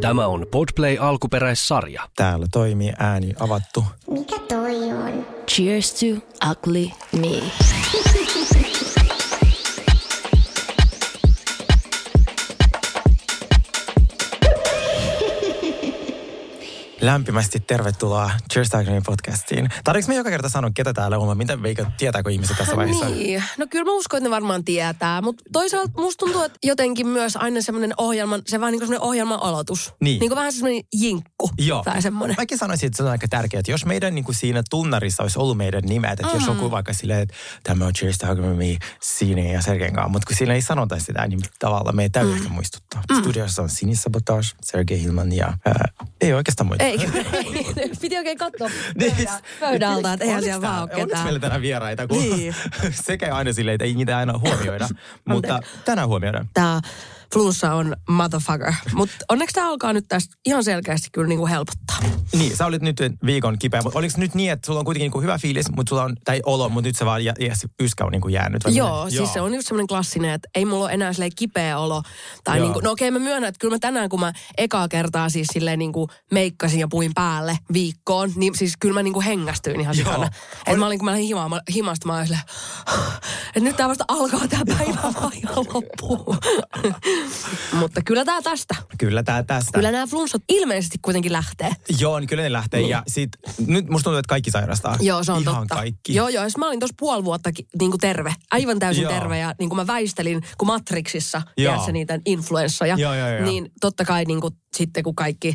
Tämä on Podplay alkuperäissarja. Täällä toimii ääni avattu. Mikä toi on? Cheers to ugly me. Lämpimästi tervetuloa Cheers Tagrin podcastiin. Tarvitsetko me joka kerta sanoa, ketä täällä on? Mitä veikö, tietääkö ihmiset tässä vaiheessa? Niin, no kyllä mä uskon, että ne varmaan tietää, mutta toisaalta musta tuntuu, että jotenkin myös aina semmoinen ohjelman, se vaan niin kuin semmoinen ohjelman aloitus. Niin. niin kuin vähän semmoinen jinkku Joo. tai semmoinen. Mäkin sanoisin, että se on aika tärkeää, että jos meidän niin kuin siinä tunnarissa olisi ollut meidän nimet, että mm. jos joku vaikka silleen, että tämä on Cheers Tagrin me Sini ja Sergeen kanssa, mutta kun siinä ei sanota sitä, niin tavallaan me ei täytyy mm. muistuttaa. Mm. Studiossa on Sini Sabotage, Sergei Hilman ja ää, ei oikeastaan muita. Ei, piti oikein katsoa Niin, pöydä, pöydältä, että eihän siellä tää- vaan ole ketään. meillä tänään vieraita? Kun Niin. se käy aina silleen, että ei niitä aina huomioida. Mutta tänään huomioidaan. Tämä flunssa on motherfucker. Mutta onneksi tämä alkaa nyt tästä ihan selkeästi kyllä niinku helpottaa. Niin, sä olit nyt viikon kipeä, mutta oliko nyt niin, että sulla on kuitenkin niinku hyvä fiilis, mutta sulla on, tai olo, mutta nyt se vaan jä, jä, yskä on niinku jäänyt? Joo, miten? siis se on just semmoinen klassinen, että ei mulla ole enää silleen kipeä olo. Tai Joo. niinku, no okei, mä myönnän, että kyllä mä tänään, kun mä ekaa kertaa siis silleen niinku meikkasin ja puin päälle viikkoon, niin siis kyllä mä niinku hengästyin ihan Joo. sikana. Että mä olin, kun mä lähdin himaan, mä, himasta, mä olin silleen, että nyt tää vasta alkaa tää päivä vaan ihan loppuu. Mutta kyllä tää tästä. Kyllä tää tästä. Kyllä nämä flunssat ilmeisesti kuitenkin lähtee. Joo, niin kyllä ne lähtee. Ja sit, nyt musta tuntuu, että kaikki sairastaa. Joo, se on Ihan totta. kaikki. Joo, joo. Mä olin tuossa puoli vuotta niin kuin terve. Aivan täysin Joo. terve. Ja niin kuin mä väistelin, kun Matrixissa, tiedätkö niitä influenssoja. Joo, joo, joo. Niin totta kai niin kuin, sitten kun kaikki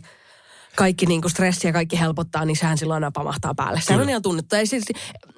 kaikki niin kuin stressi ja kaikki helpottaa, niin sehän silloin aina pamahtaa päälle. Sehän on ihan tunnettu. Ei, siis,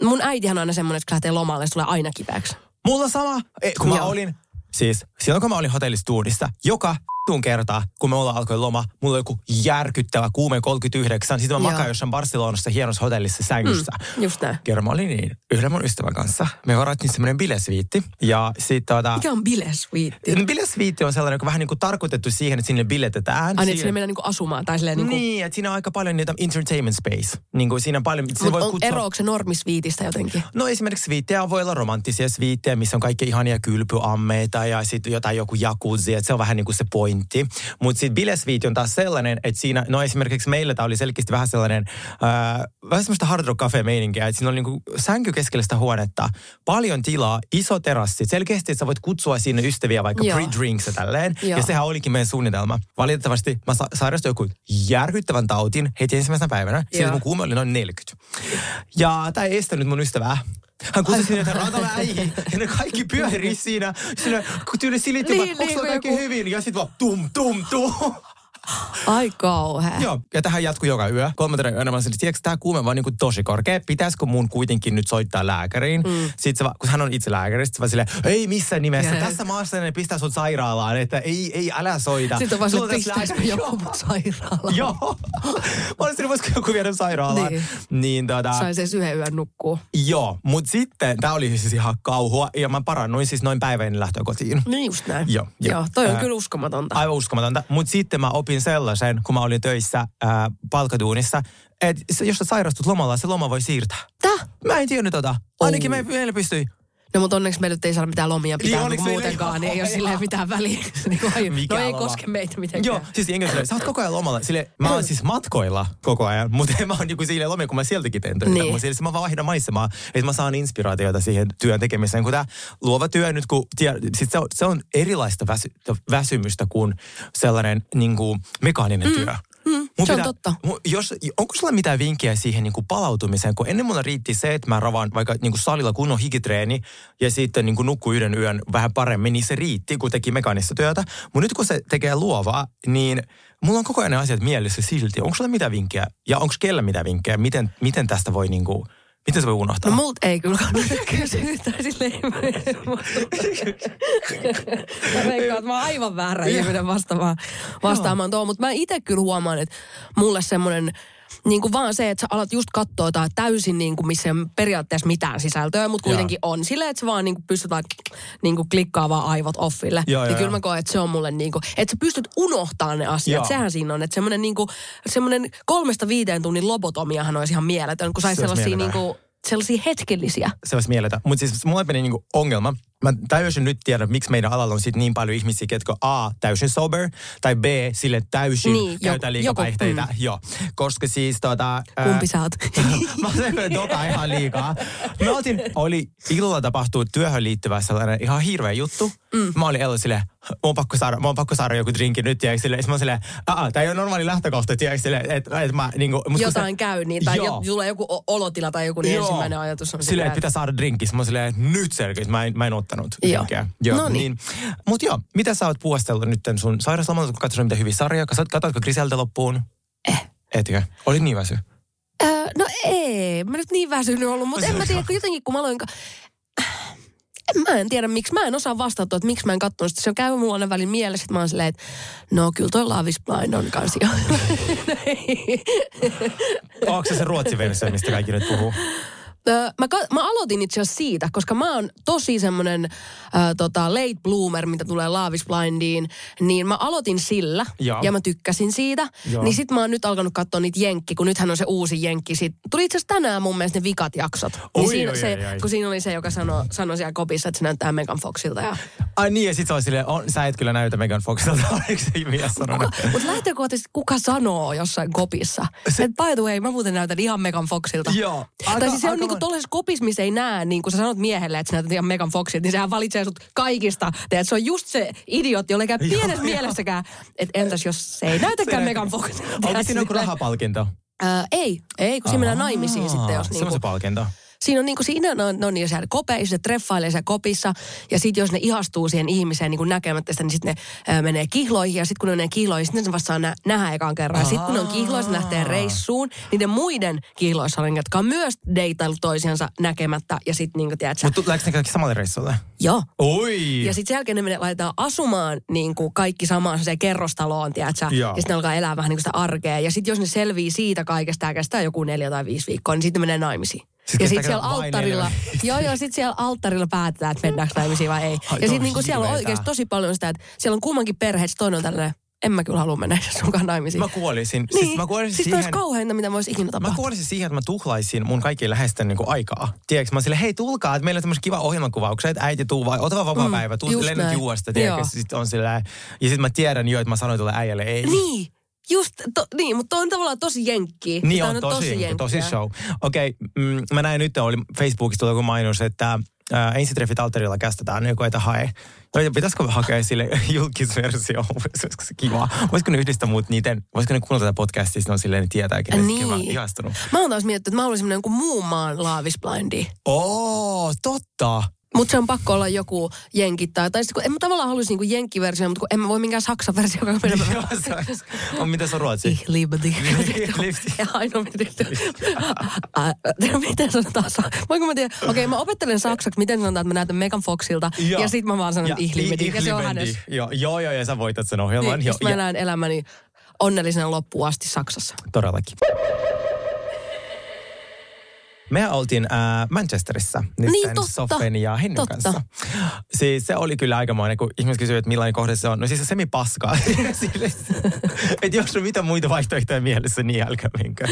mun äitihän on aina semmoinen, että kun lähtee lomalle, se tulee aina kipeäksi. Mulla sama, e, kun mä Joo. olin, siis silloin kun mä olin hotellissa tuunissa, joka tuun kertaa, kun me ollaan alkoi loma, mulla oli joku järkyttävä kuume 39. Sitten mä Joo. makaan jossain Barcelonassa hienossa hotellissa sängyssä. Mm, just näin. Kerran mä olin niin, yhden mun ystävän kanssa. Me varattiin semmoinen bilesviitti. Ja sit tota... Mikä on bilesviitti? No, Bilesviitti on sellainen, joka on vähän niin kuin tarkoitettu siihen, että sinne biletetään. Aina, että Siihen- sinne mennään niin kuin asumaan tai silleen niin kuin, Niin, että siinä on aika paljon niitä entertainment space. Niin kuin siinä on paljon, se Mut voi on, kutsua... eroako se normisviitistä jotenkin? No esimerkiksi sviittejä voi olla romanttisia sviittejä, missä on kaikki ihania kylpyammeita ja sitten jotain joku jacuzzi, että se on vähän niin kuin se pointti. Mutta sitten bilesviitti on taas sellainen, että siinä, no esimerkiksi meillä tämä oli selkeästi vähän sellainen, äh, vähän semmoista hard rock cafe meininkiä, että siinä oli niin kuin sänky keskellä sitä huonetta, paljon tilaa, iso terassi, selkeästi, että sä voit kutsua sinne ystäviä vaikka Joo. pre-drinks ja tälleen. Joo. Ja sehän olikin meidän suunnitelma. Valitettavasti mä sa- sairastuin joku järkyttävän tautin heti ensimmäisenä päivänä. Siitä Joo. mun kuume oli noin 40. Ja tämä ei estänyt mun ystävää. Hän kutsui sinne, että äihin. Ja ne kaikki pyörii siinä. Siinä tyyli silitti, Niin, onko niin, kaikki joku- hyvin? Ja sit vaan tum, tum, tum. Ai kauhea. Joo, ja tähän jatkuu joka yö. Kolmantena yönä mä sanoin, että tiedätkö, tämä kuume vaan niin kuin tosi korkea. Pitäisikö mun kuitenkin nyt soittaa lääkäriin? Mm. Sitten se, va- kun hän on itse lääkäri, sitten vaan silleen, ei missään nimessä. Joo. Tässä maassa ne pistää sut sairaalaan, että ei, ei, älä soita. Sitten on vaan pistäisikö lääkäri- joku sairaalaan. Joo. Mä olisin, voisiko joku viedä sairaalaan. Niin. niin tota, Sai se yhden yön nukkuu. Joo, mutta sitten tämä oli siis ihan kauhua ja mä parannuin siis noin päivän lähtöä kotiin. Niin just näin. Joo, joo. joo toi on Ää, kyllä uskomatonta. Aivan uskomatonta. Mutta sitten mä opin sellaisen, kun mä olin töissä ää, palkkaduunissa, että jos sä sairastut lomalla, se loma voi siirtää. Täh? Mä en tiennyt tota. Ainakin me meillä pystyi. No mutta onneksi meillä nyt ei saada mitään lomia pitää Niin, niin, muutenkaan, niin ei ole silleen mitään väliä. niin kuin, Mikä no ei loma? koske meitä mitenkään. Joo, siis jengi sä oot koko ajan lomalla. Sille, mä oon siis matkoilla koko ajan, mutta en mä oon niinku silleen lomia, kun mä sieltäkin teen töitä. Niin. Niin. Mutta mä vaan vaihdan maisemaa, että mä saan inspiraatiota siihen työn tekemiseen. Kun tää luova työ nyt, kun tie, sit se, on, se on erilaista väsy, väsymystä kuin sellainen niinku, mekaaninen työ. Mm. se on totta. Jos, onko sulla mitään vinkkiä siihen niin kuin palautumiseen? Kun ennen mulla riitti se, että mä ravaan vaikka niin kuin salilla kunnon hikitreeni ja sitten niin kuin nukkuu yhden yön vähän paremmin, niin se riitti, kun teki mekaanista työtä. Mutta nyt kun se tekee luovaa, niin mulla on koko ajan asiat mielessä silti. Onko sulla mitään vinkkiä? Ja onko kellä mitään vinkkejä? Miten, miten tästä voi niin kuin, miten se voi unohtaa? No multa ei kyllä kannata kysyä, tai silleen Mä veikkaan, että mä oon aivan väärä ihminen vastaamaan, vastaamaan tuohon, mutta mä itse kyllä huomaan, että mulle semmoinen niin kuin vaan se, että sä alat just katsoa jotain täysin, niin kuin missä ei periaatteessa mitään sisältöä, mutta kuitenkin on. Silleen, että sä vaan niin kuin pystyt vaan niin kuin klikkaa vaan aivot offille. Joo, niin joo, kyllä joo. mä koen, että se on mulle niin kuin, että sä pystyt unohtamaan ne asiat. Joo. Sehän siinä on, että semmoinen niin kuin, semmoinen kolmesta viiteen tunnin lobotomiahan olisi ihan mieletön, kun saisi sellaisia niin kuin, sellaisia hetkellisiä. se olisi mieletä. Mutta siis mulla meni niinku ongelma, mä täysin nyt tiedän, miksi meidän alalla on sit niin paljon ihmisiä, ketkä A, täysin sober, tai B, sille täysin Niin, käytä liikaa joku, päihteitä. mm. Joo, koska siis tota... ää, Kumpi sä oot? mä olen tota ihan liikaa. Mä otin, oli illalla tapahtuu työhön liittyvä sellainen ihan hirveä juttu. Mm. Mä olin Ella silleen, mun on pakko saada, mun on pakko saada joku drinki nyt, tiedätkö, silleen. Sitten mä silleen, aa, tää ei ole normaali lähtökohta, tiedätkö, silleen, että et mä niinku... Jotain se- käy niin, tai jo, tulee joku olotila tai joku, niin Joo. ensimmäinen ajatus on Silleen, sitä, että pitää saada drinkki. Sitten Mä silleen, nyt selkeästi, mä en, mä en ottanut Joo. drinkkejä. No niin. Mutta joo, mitä sä oot puostellut nyt sun sairauslomalta, kun katsonut mitä hyviä sarjoja? Katoitko Griseltä loppuun? Eh. Etkö? Olit niin väsy. Öö, no ei, mä nyt niin väsynyt ollut, mutta en mä tiedä, kun jotenkin kun mä aloin... mä en tiedä miksi, mä en osaa vastata, että miksi mä en katsonut sitä. Se on käynyt mulla aina välillä mielessä, että mä oon silleen, että no kyllä toi Love is Blind on kans jo. Onko se se ruotsi mistä kaikki nyt puhuu? Öö, mä, mä aloitin itse asiassa siitä, koska mä oon tosi semmonen tota, late bloomer, mitä tulee Love is Blindiin, niin mä aloitin sillä Joo. ja mä tykkäsin siitä. Joo. Niin sit mä oon nyt alkanut katsoa niitä jenkki, kun nythän on se uusi jenkki. Sit tuli itse asiassa tänään mun mielestä ne vikat jaksot. Oi, niin siinä, oi, se, oi, oi. kun siinä oli se, joka sanoi sano siellä kopissa, että se näyttää Megan Foxilta. Ja... Ai niin, ja sit se on silleen, on, sä et kyllä näytä Megan Foxilta, oliko se mies sanonut? Mutta lähtökohtaisesti kuka sanoo jossain kopissa? Se-. Että by the way, mä muuten näytän ihan Megan Foxilta. Joo. Aika- tai siis se on aika niinku mon- tuollaisessa kopissa, missä ei näe, niin kun sä sanot miehelle, että sä näytät ihan Megan Foxilta, niin sehän valitsee sut kaikista. Teet, se on just se idiootti, jolle käy pienessä mielessäkään, että entäs jos se ei näytäkään Megan Foxilta. Onko siinä joku rahapalkinto? Ää, ei, ei, kun siinä mennään naimisiin sitten, jos Se on niinku, se palkinto. Siinä on niinku, siinä on, ne on niin siellä kopeissa, se treffailee siellä kopissa. Ja sitten jos ne ihastuu siihen ihmiseen niin näkemättä sitä, niin sitten ne ää, menee kihloihin. Ja sitten kun ne menee kihloihin, sitten ne vasta saa nä- nähdä ekaan kerran. Ja sitten kun ne on kihloissa, ne lähtee reissuun. Niiden muiden kihloissa on, jotka on myös deitailut toisiansa näkemättä. Ja sitten niin kuin, tiedätkö, Mutta lähdekö ne kaikki samalle reissulle? joo. Oi! Ja sitten sen jälkeen ne menee, laitetaan asumaan niin kuin kaikki samaan se kerrostaloon, tiedätkö? Joo. Ja sitten ne alkaa elää vähän niin kuin sitä arkea. Ja sitten jos ne selvii siitä kaikesta, ja kestää joku neljä tai viisi viikkoa, niin sitten ne menee naimisiin. Siis ja sitten siellä alttarilla, joo joo, sitten siellä alttarilla päätetään, että mennäänkö naimisiin vai ei. Ai, ja sitten niinku siellä on oikeasti tosi paljon sitä, että siellä on kummankin perhe, että toinen on tällainen, en mä kyllä halua mennä sunkaan naimisiin. Mä kuolisin. niin, Siis mä kuolisin siis siihen... olisi kauheinta, mitä voisi ikinä Mä tapahtua. kuulisin siihen, että mä tuhlaisin mun kaikkien läheisten niin aikaa. Tiedätkö, mä silleen, hei tulkaa, että meillä on tämmöinen kiva ohjelmakuvauksia, että äiti tuu vai ota vapaa Mm, päivä, tuu lennät juosta, tiedätkö, sitten on silleen, ja sitten mä tiedän jo, että mä sanoin tuolle äijälle ei. Niin, just, to, niin, mutta on tavallaan tosi jenkki. Niin on, nyt tosi, tosi, tosi show. Okei, okay, mm, mä näin nyt, oli Facebookissa tullut joku mainos, että äh, ensitreffit alttarilla kästetään, joku että hae. No, pitäisikö hakea sille julkisversio, olisiko se kiva? Voisiko ne yhdistää muut niiden, voisiko ne kuunnella tätä podcastia, ne on silleen, ne tietää, kenestä Niin. kiva, ihastunut. Mä oon taas miettinyt, että mä haluaisin semmoinen joku muun maan laavisblindi. Oo, totta. Mutta se on pakko olla joku jenki tai, tai kun en mä tavallaan haluaisi niinku jenkkiversio, mutta kun en mä voi minkään saksan versio, joka menee Joo, on, mitä se on ruotsi? Ich liebe dich. Ja ainoa mitä Miten sanotaan? sa- Voinko mä tiedä? Okei, mä opettelen saksaksi, miten sanotaan, että mä näytän Megan Foxilta. Ja sit mä vaan sanon, että ich liebe dich. Ja se on dich. Joo, joo, joo, ja sä voitat sen ohjelman. Niin, mä elän elämäni onnellisena loppuun asti Saksassa. Todellakin. Me oltiin äh, Manchesterissa nyt Niin, totta. Soffen ja Hennyn Totta. kanssa. Siis se oli kyllä aikamoinen, kun ihmiset kysyivät, että millainen kohde se on. No siis se semi paskaa. että jos on mitä muita vaihtoehtoja mielessä, niin älkää menkö.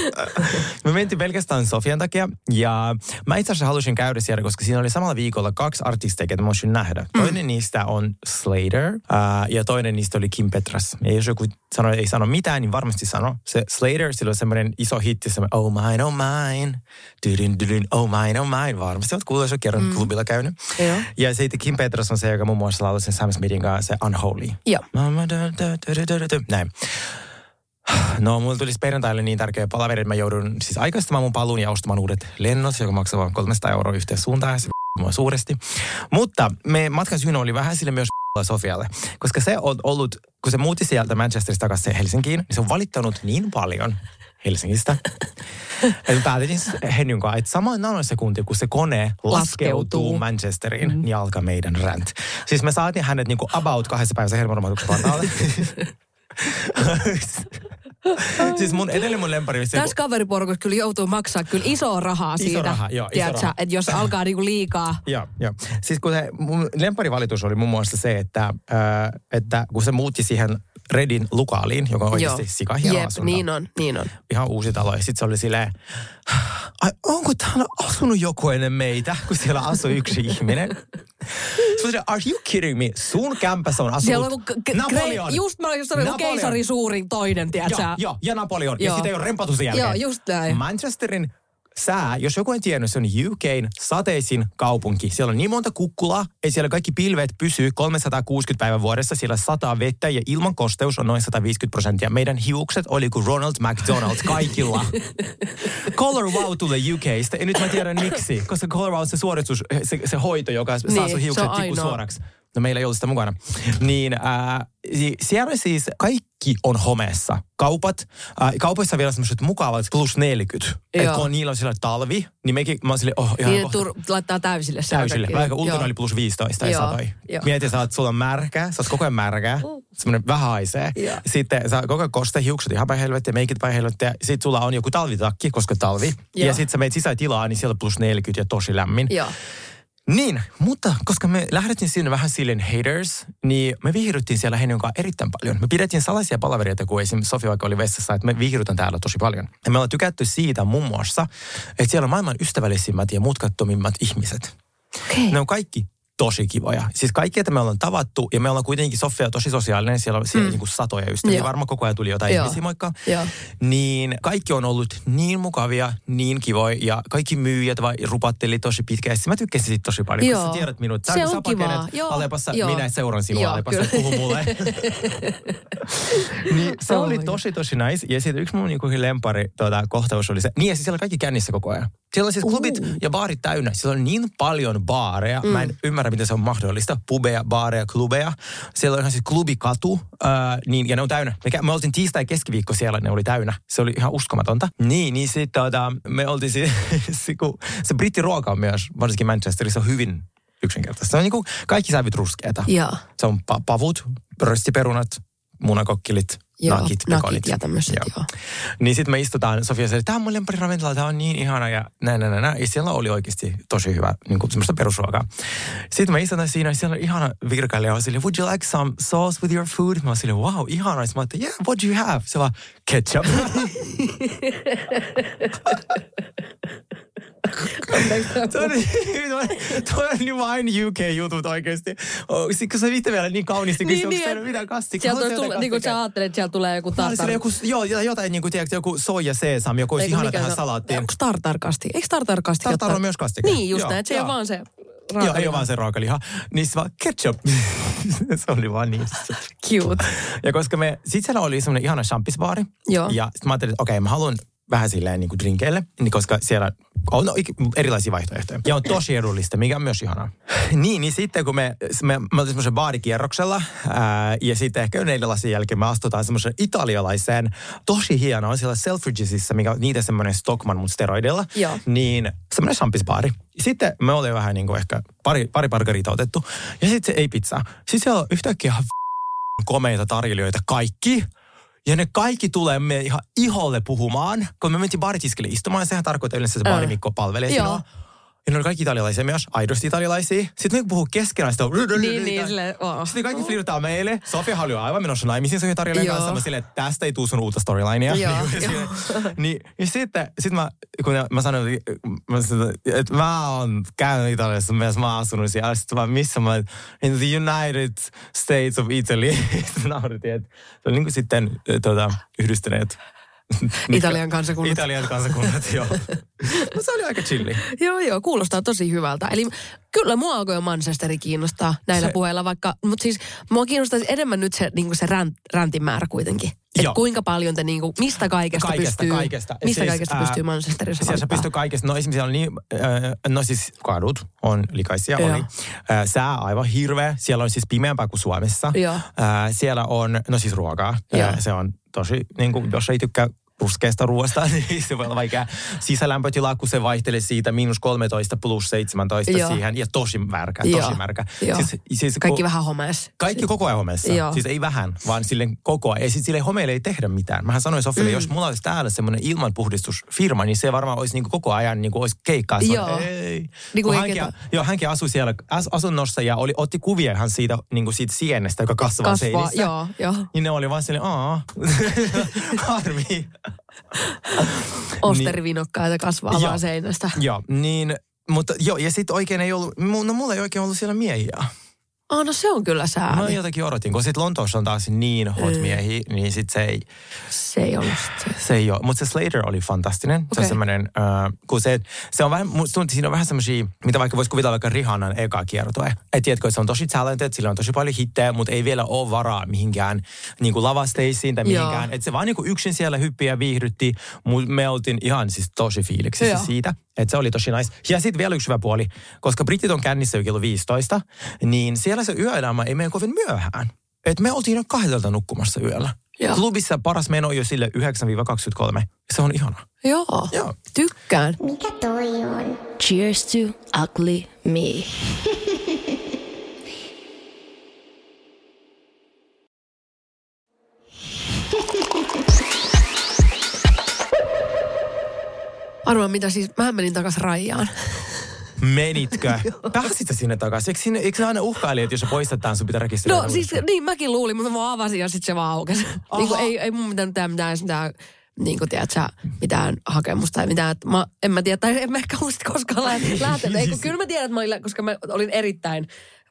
Me mentiin pelkästään Sofian takia. Ja mä itse asiassa halusin käydä siellä, koska siinä oli samalla viikolla kaksi artistia, joita mä olisin nähdä. Toinen niistä on Slater äh, ja toinen niistä oli Kim Petras. Ja jos joku sanoo, ei sano mitään, niin varmasti sano. Se Slater, sillä on semmoinen iso hitti, semmoinen Oh mine, oh mine. Dydyn, dydyn, oh mine, oh mine. Varmasti oot kuullut, jos on kerran mm. klubilla käynyt. Joo. Ja sitten Kim Petras on se, joka muun muassa laulaa sen Sam Smithin kanssa se Unholy. Joo. Näin. No, mulla tulisi perjantaille niin tärkeä palaveri, että mä joudun siis aikaistamaan mun paluun ja ostamaan uudet lennot, joka maksaa vain 300 euroa yhteen suuntaan se mua suuresti. Mutta me matkan syynä oli vähän sille myös Sofialle, koska se on ollut, kun se muutti sieltä Manchesterista takaisin Helsinkiin, niin se on valittanut niin paljon Helsingistä. me päätettiin siis Hennyn kanssa, että samaan nanosekunti, kun se kone laskeutuu Laskeutuu. Manchesteriin, mm. niin alkaa meidän rant. Siis me saatiin hänet niinku about kahdessa päivässä helmoromatuksen vannaalle. siis mun edelleen mun lempari. Tässä kaveriporukassa kyllä joutuu maksaa kyllä isoa rahaa Iso siitä. raha, joo, iso Tiedätkö, raha. että jos alkaa niinku liikaa. Joo, joo. Siis kun se, mun lemparivalitus oli muun muassa se, että, äh, että kun se muutti siihen Redin Lukaaliin, joka on oikeasti sika hieno Jep, asunto. niin on, niin on. Ihan uusi talo. Ja sitten se oli silleen, ai, onko täällä asunut joku ennen meitä, kun siellä asui yksi ihminen? Sitten are you kidding me? Sun kämpässä on asunut Siellä on k- k- Napoleon. Kre- just mä olin just sanonut, keisari suurin toinen, tiedätkö? Joo, joo, ja Napoleon. Ja Joo. sitä ei ole rempatu sen jälkeen. Joo, just näin. Manchesterin sää, jos joku ei tiennyt, se on UKn sateisin kaupunki. Siellä on niin monta kukkulaa, että siellä kaikki pilvet pysyy 360 päivän vuodessa. Siellä sataa vettä ja ilman kosteus on noin 150 prosenttia. Meidän hiukset oli kuin Ronald McDonald kaikilla. Color Wow tulee UKsta ja nyt mä tiedän miksi. Koska Color Wow on se suoritus, se, se hoito, joka saa Niin, sun se hiukset suoraksi. No meillä ei ollut sitä mukana. Niin äh, si- siellä siis kaikki on homeessa. Kaupat, äh, kaupoissa on vielä semmoiset mukavat plus 40. Että kun niillä on siellä talvi, niin mekin, mä oon silleen, oh, ihan Niin tur- laittaa täysille Täysille. Vaikka ulkona oli plus 15 tai satoi. Mieti, sä oot, sulla on märkää, sä oot koko ajan märkää. Semmoinen vähän haisee. Joo. Sitten sä koko ajan koste, hiukset ihan päin helvettiä, meikit päin helvettiä. Sitten sulla on joku talvitakki, koska talvi. Joo. Ja sitten sä meet sisätilaa, niin siellä on plus 40 ja tosi lämmin. Joo. Niin, mutta koska me lähdettiin sinne vähän silleen haters, niin me viihdyttiin siellä heidän kanssa erittäin paljon. Me pidettiin salaisia palavereita, kun esimerkiksi Sofia vaikka oli vessassa, että me viihdytään täällä tosi paljon. Ja me ollaan tykätty siitä muun muassa, että siellä on maailman ystävällisimmät ja mutkattomimmat ihmiset. Okei. Ne on kaikki tosi kivoja. Siis kaikki, että me ollaan tavattu, ja me ollaan kuitenkin Sofia tosi sosiaalinen, siellä on siellä mm. niin satoja ystäviä, Joo. varmaan koko ajan tuli jotain Joo. ihmisiä moikkaa. Joo. Niin kaikki on ollut niin mukavia, niin kivoja, ja kaikki myyjät vai rupatteli tosi pitkään. Mä tykkäsin siitä tosi paljon, kun Joo. sä tiedät minut. Se on kivaa. Joo. Alepassa, Joo. minä seuraan sinua Joo, Alepassa, kyllä. puhu mulle. niin se Oh oli tosi tosi nice. Ja sitten yksi mun niinku lempari tuota, kohtaus oli se, niin ja siis siellä kaikki kännissä koko ajan. Siellä on siis klubit ja baarit täynnä. Siellä on niin paljon baareja. Mm. Mä en ymmärrä, miten se on mahdollista. Pubeja, baareja, klubeja. Siellä on ihan siis klubikatu. Äh, niin, ja ne on täynnä. Me, me oltiin tiistai ja keskiviikko siellä, ne oli täynnä. Se oli ihan uskomatonta. Niin, niin sitten tota, me oltiin si- se, kun, se brittiruoka on myös, varsinkin Manchesterissa, on hyvin yksinkertaista. Se on niinku kaikki sävyt ruskeata. Joo. Se on pa- pavut, röstiperunat, munakokkilit, Joo, nakit, nakit ja tämmöiset, joo. Niin sitten me istutaan, Sofia sanoi, tämä on mun lempari ravintola, tämä on niin ihana ja näin, näin, näin. Ja siellä oli oikeasti tosi hyvä, niin kuin semmoista perusruokaa. Sitten me istutaan siinä, ja siellä on ihana virkailija, ja sille, would you like some sauce with your food? Mä olin wow, ihana. Ja mä ajattelin, yeah, what do you have? Se vaan, ketchup. Tuo on, niin vain UK-jutut oikeasti. Oh, sit kun sä viitte vielä niin kauniisti, niin, niin, onko mitään kastikkaa? Sieltä olisi tullut, niin kuin sä ajattelet, että siellä tulee joku tartar. joku, joo, jotain niin kuin, tiedätkö, joku soija sesam, joku olisi ihana tähän se salaattiin. Onko tartarkasti? Eikö tartarkasti? Tartar on myös kastike. Niin, just näin, että se ei ole vaan se Joo, ei raakaliha. ole vaan se raakaliha. Niin se vaan ketchup. se oli vaan niin. Cute. Ja koska me, sit siellä oli semmoinen ihana champisbaari. Joo. Ja sit mä ajattelin, että okei, mä haluan vähän silleen niin kuin drinkeille, niin koska siellä on ik- erilaisia vaihtoehtoja. Ja on tosi edullista, mikä on myös ihanaa. niin, niin sitten kun me, me, me oltiin semmoisen baarikierroksella, ää, ja sitten ehkä neljän lasin jälkeen me astutaan semmoisen italialaiseen, tosi hienoon, siellä Selfridgesissa, mikä on niitä semmoinen Stockman, mutta steroidilla. Joo. Niin semmoinen champisbaari. Sitten me oli vähän niin kuin ehkä pari, pari pargarita otettu. Ja sitten se ei pizzaa. Sitten siellä on yhtäkkiä komeita tarjoilijoita kaikki. Ja ne kaikki tulee me ihan iholle puhumaan, kun me mentiin baaritiskille istumaan, sehän tarkoittaa yleensä, että se baarimikko palvelee Joo. sinua. Ja ne oli kaikki italialaisia myös, aidosti italialaisia. Sitten ne puhuu keskenään sitä. Niin, niin, oh. Sitten kaikki flirtaa meille. Sofia oli aivan menossa naimisiin tarjoilijan Joo. kanssa. Mä silleen, että tästä ei tule sun uutta storylinea. Joo, Niin, niin, ja sitten sit mä, kun mä sanoin, että mä, että mä oon käynyt Italiassa myös, mä oon asunut siellä. Sitten mä, missä mä, in the United States of Italy. Sitten naurittiin, että se on niin kuin sitten tuota, yhdistyneet. Italian kansakunnat. Italian kansakunnat, joo. No se oli aika chilli. Joo, joo, kuulostaa tosi hyvältä. Eli kyllä mua alkoi jo Manchesteri kiinnostaa näillä Se- puheilla, vaikka, mutta siis mua kiinnostaisi enemmän nyt se, niin se ränt, räntin määrä kuitenkin. Että kuinka paljon te, niin kuin, mistä kaikesta, Kaikesta, pystyy, kaikesta. mistä Siis, kaikesta pystyy Manchesterissa Siellä sä valittaa? pystyy kaikesta. No esimerkiksi siellä on niin, äh, no siis kadut on likaisia, Joo. oli. Äh, sää aivan hirveä. Siellä on siis pimeämpää kuin Suomessa. Joo. Äh, siellä on, no siis ruokaa. Joo. Äh, se on tosi, niin kuin, jos ei tykkää ruskeasta ruoasta, niin se voi olla vaikea. Sisälämpötila, kun se vaihtelee siitä miinus 13 plus 17 Joo. siihen. Ja tosi märkä, Joo. tosi märkä. Joo. Siis, siis, Kaikki kun- vähän homeessa. kaikki koko ajan homeessa. Joo. Siis ei vähän, vaan silleen koko ajan. Ja sitten sille homeille ei tehdä mitään. Mähän sanoin Sofille, mm. jos mulla olisi täällä semmoinen ilmanpuhdistusfirma, niin se varmaan olisi niinku koko ajan niinku olisi keikkaa. Joo. Ei. Niin hänkin, joo, hänkin asui siellä as, asunnossa ja oli, otti kuvia ihan siitä, niinku siitä sienestä, joka kasvaa, Kasvaa, seinissä. joo, joo. Niin ne oli vaan silleen, aa, harmi. Osterivinokkaita kasvaa Joo. vaan seinästä. Joo, niin, mutta joo, ja sitten oikein ei ollut, no mulla ei oikein ollut siellä miehiä. Ah, no se on kyllä Mä sääli. jotenkin odotin, kun sitten Lontoossa on taas niin hot miehiä, niin sitten se ei, Se ei ollut sit se. se ei ole. Mutta se Slater oli fantastinen. Se Okei. on semmoinen, äh, kun se, se on vähän, musta että siinä on vähän semmoisia, mitä vaikka voisi kuvitella vaikka Rihannan eka kiertue. Et tiedätkö, että se on tosi talented, sillä on tosi paljon hittejä, mutta ei vielä ole varaa mihinkään niin kuin lavasteisiin tai mihinkään. Että se vaan niin kuin yksin siellä hyppi ja viihdytti, mutta me oltiin ihan siis tosi fiiliksissä Joo. siitä. Että se oli tosi nice. Ja sitten vielä yksi hyvä puoli, koska britit on kännissä jo kello 15, niin siellä se yöelämä ei mene kovin myöhään. Et me oltiin jo kahdelta nukkumassa yöllä. Joo. Klubissa paras meno on jo sille 9-23. Se on ihana. Joo. Joo. Tykkään. Mikä toi on? Cheers to ugly me. Arvaa mitä siis, mä menin takas Rajaan. Menitkö? Pääsit sä sinne takaisin? Eikö, sinne, eikö se aina uhkaili, että jos sä poistat tämän, sun pitää rekisteröidä No siis niin mäkin luulin, mutta mä vaan avasin ja sitten se vaan aukesi. niin kuin, ei, ei mun mitään mitään, mitään, mitään niin kuin tiedät sä, mitään hakemusta tai mitään. Että Mä, en mä tiedä, tai en mä ehkä muista koskaan lä- lähtenyt. Ei, kun kyllä mä tiedän, että mä olin, koska mä olin erittäin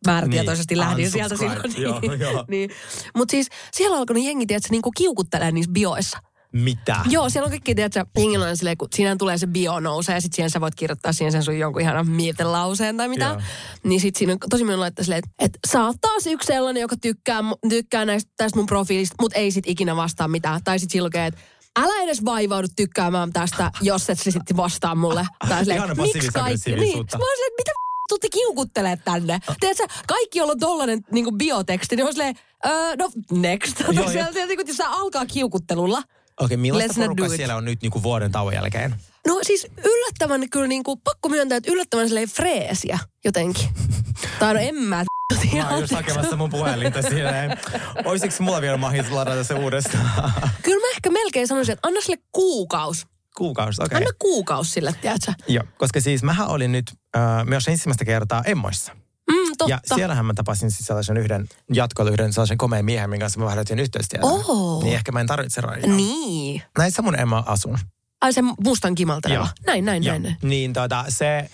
määrätietoisesti Niin, lähdin sieltä silloin. Joo, joo. niin. Mutta siis siellä alkanut jengi, tiedät sä, niin kuin kiukuttelee niissä bioissa. Mitä? Joo, siellä on kaikki, tiedätkö, jengillä on silleen, kun siinä tulee se bio nousee ja sitten siihen sä voit kirjoittaa siihen sen sun jonkun ihanan mietelauseen tai mitä. Joo. Niin sitten siinä on tosi moni laittaa silleen, että, että sä oot taas yksi sellainen, joka tykkää, tykkää näistä, tästä mun profiilista, mutta ei sit ikinä vastaa mitään. Tai sitten silloin, että älä edes vaivaudu tykkäämään tästä, jos et sä sitten vastaa mulle. Tai silleen, Ihana miksi kaikki? Niin, mä oon silleen, mitä f- tuutte kiukuttelee tänne? Tiedätkö, kaikki, joilla on tollanen niin bioteksti, niin on silleen, öö, no next. Joo, sieltä, sieltä, jos sä alkaa kiukuttelulla, Okei, millaista Let's it. siellä on nyt niin kuin vuoden tauon jälkeen? No siis yllättävän kyllä niin kuin, pakko myöntää, että yllättävän silleen freesiä jotenkin. tai no en mä tiedä. Mä oon just hakemassa mun puhelinta silleen. Olisiko mulla vielä mahdollisuus ladata se uudestaan? Kyllä mä ehkä melkein sanoisin, että anna sille kuukaus. Kuukausi, okei. Anna kuukaus sille, tiedätkö? Joo, koska siis mähän olin nyt äh, myös ensimmäistä kertaa Emmoissa. Mm, totta. Ja siellähän mä tapasin siis sellaisen yhden jatkoilla yhden sellaisen komeen miehen, minkä kanssa mä harjoitin yhteistyötä. Oh. Niin ehkä mä en tarvitse rajaa. Niin. Näissä mun Emma asun. Ai se mustan kimalteleva. Joo. Näin, näin, Joo. näin. Niin tota, se,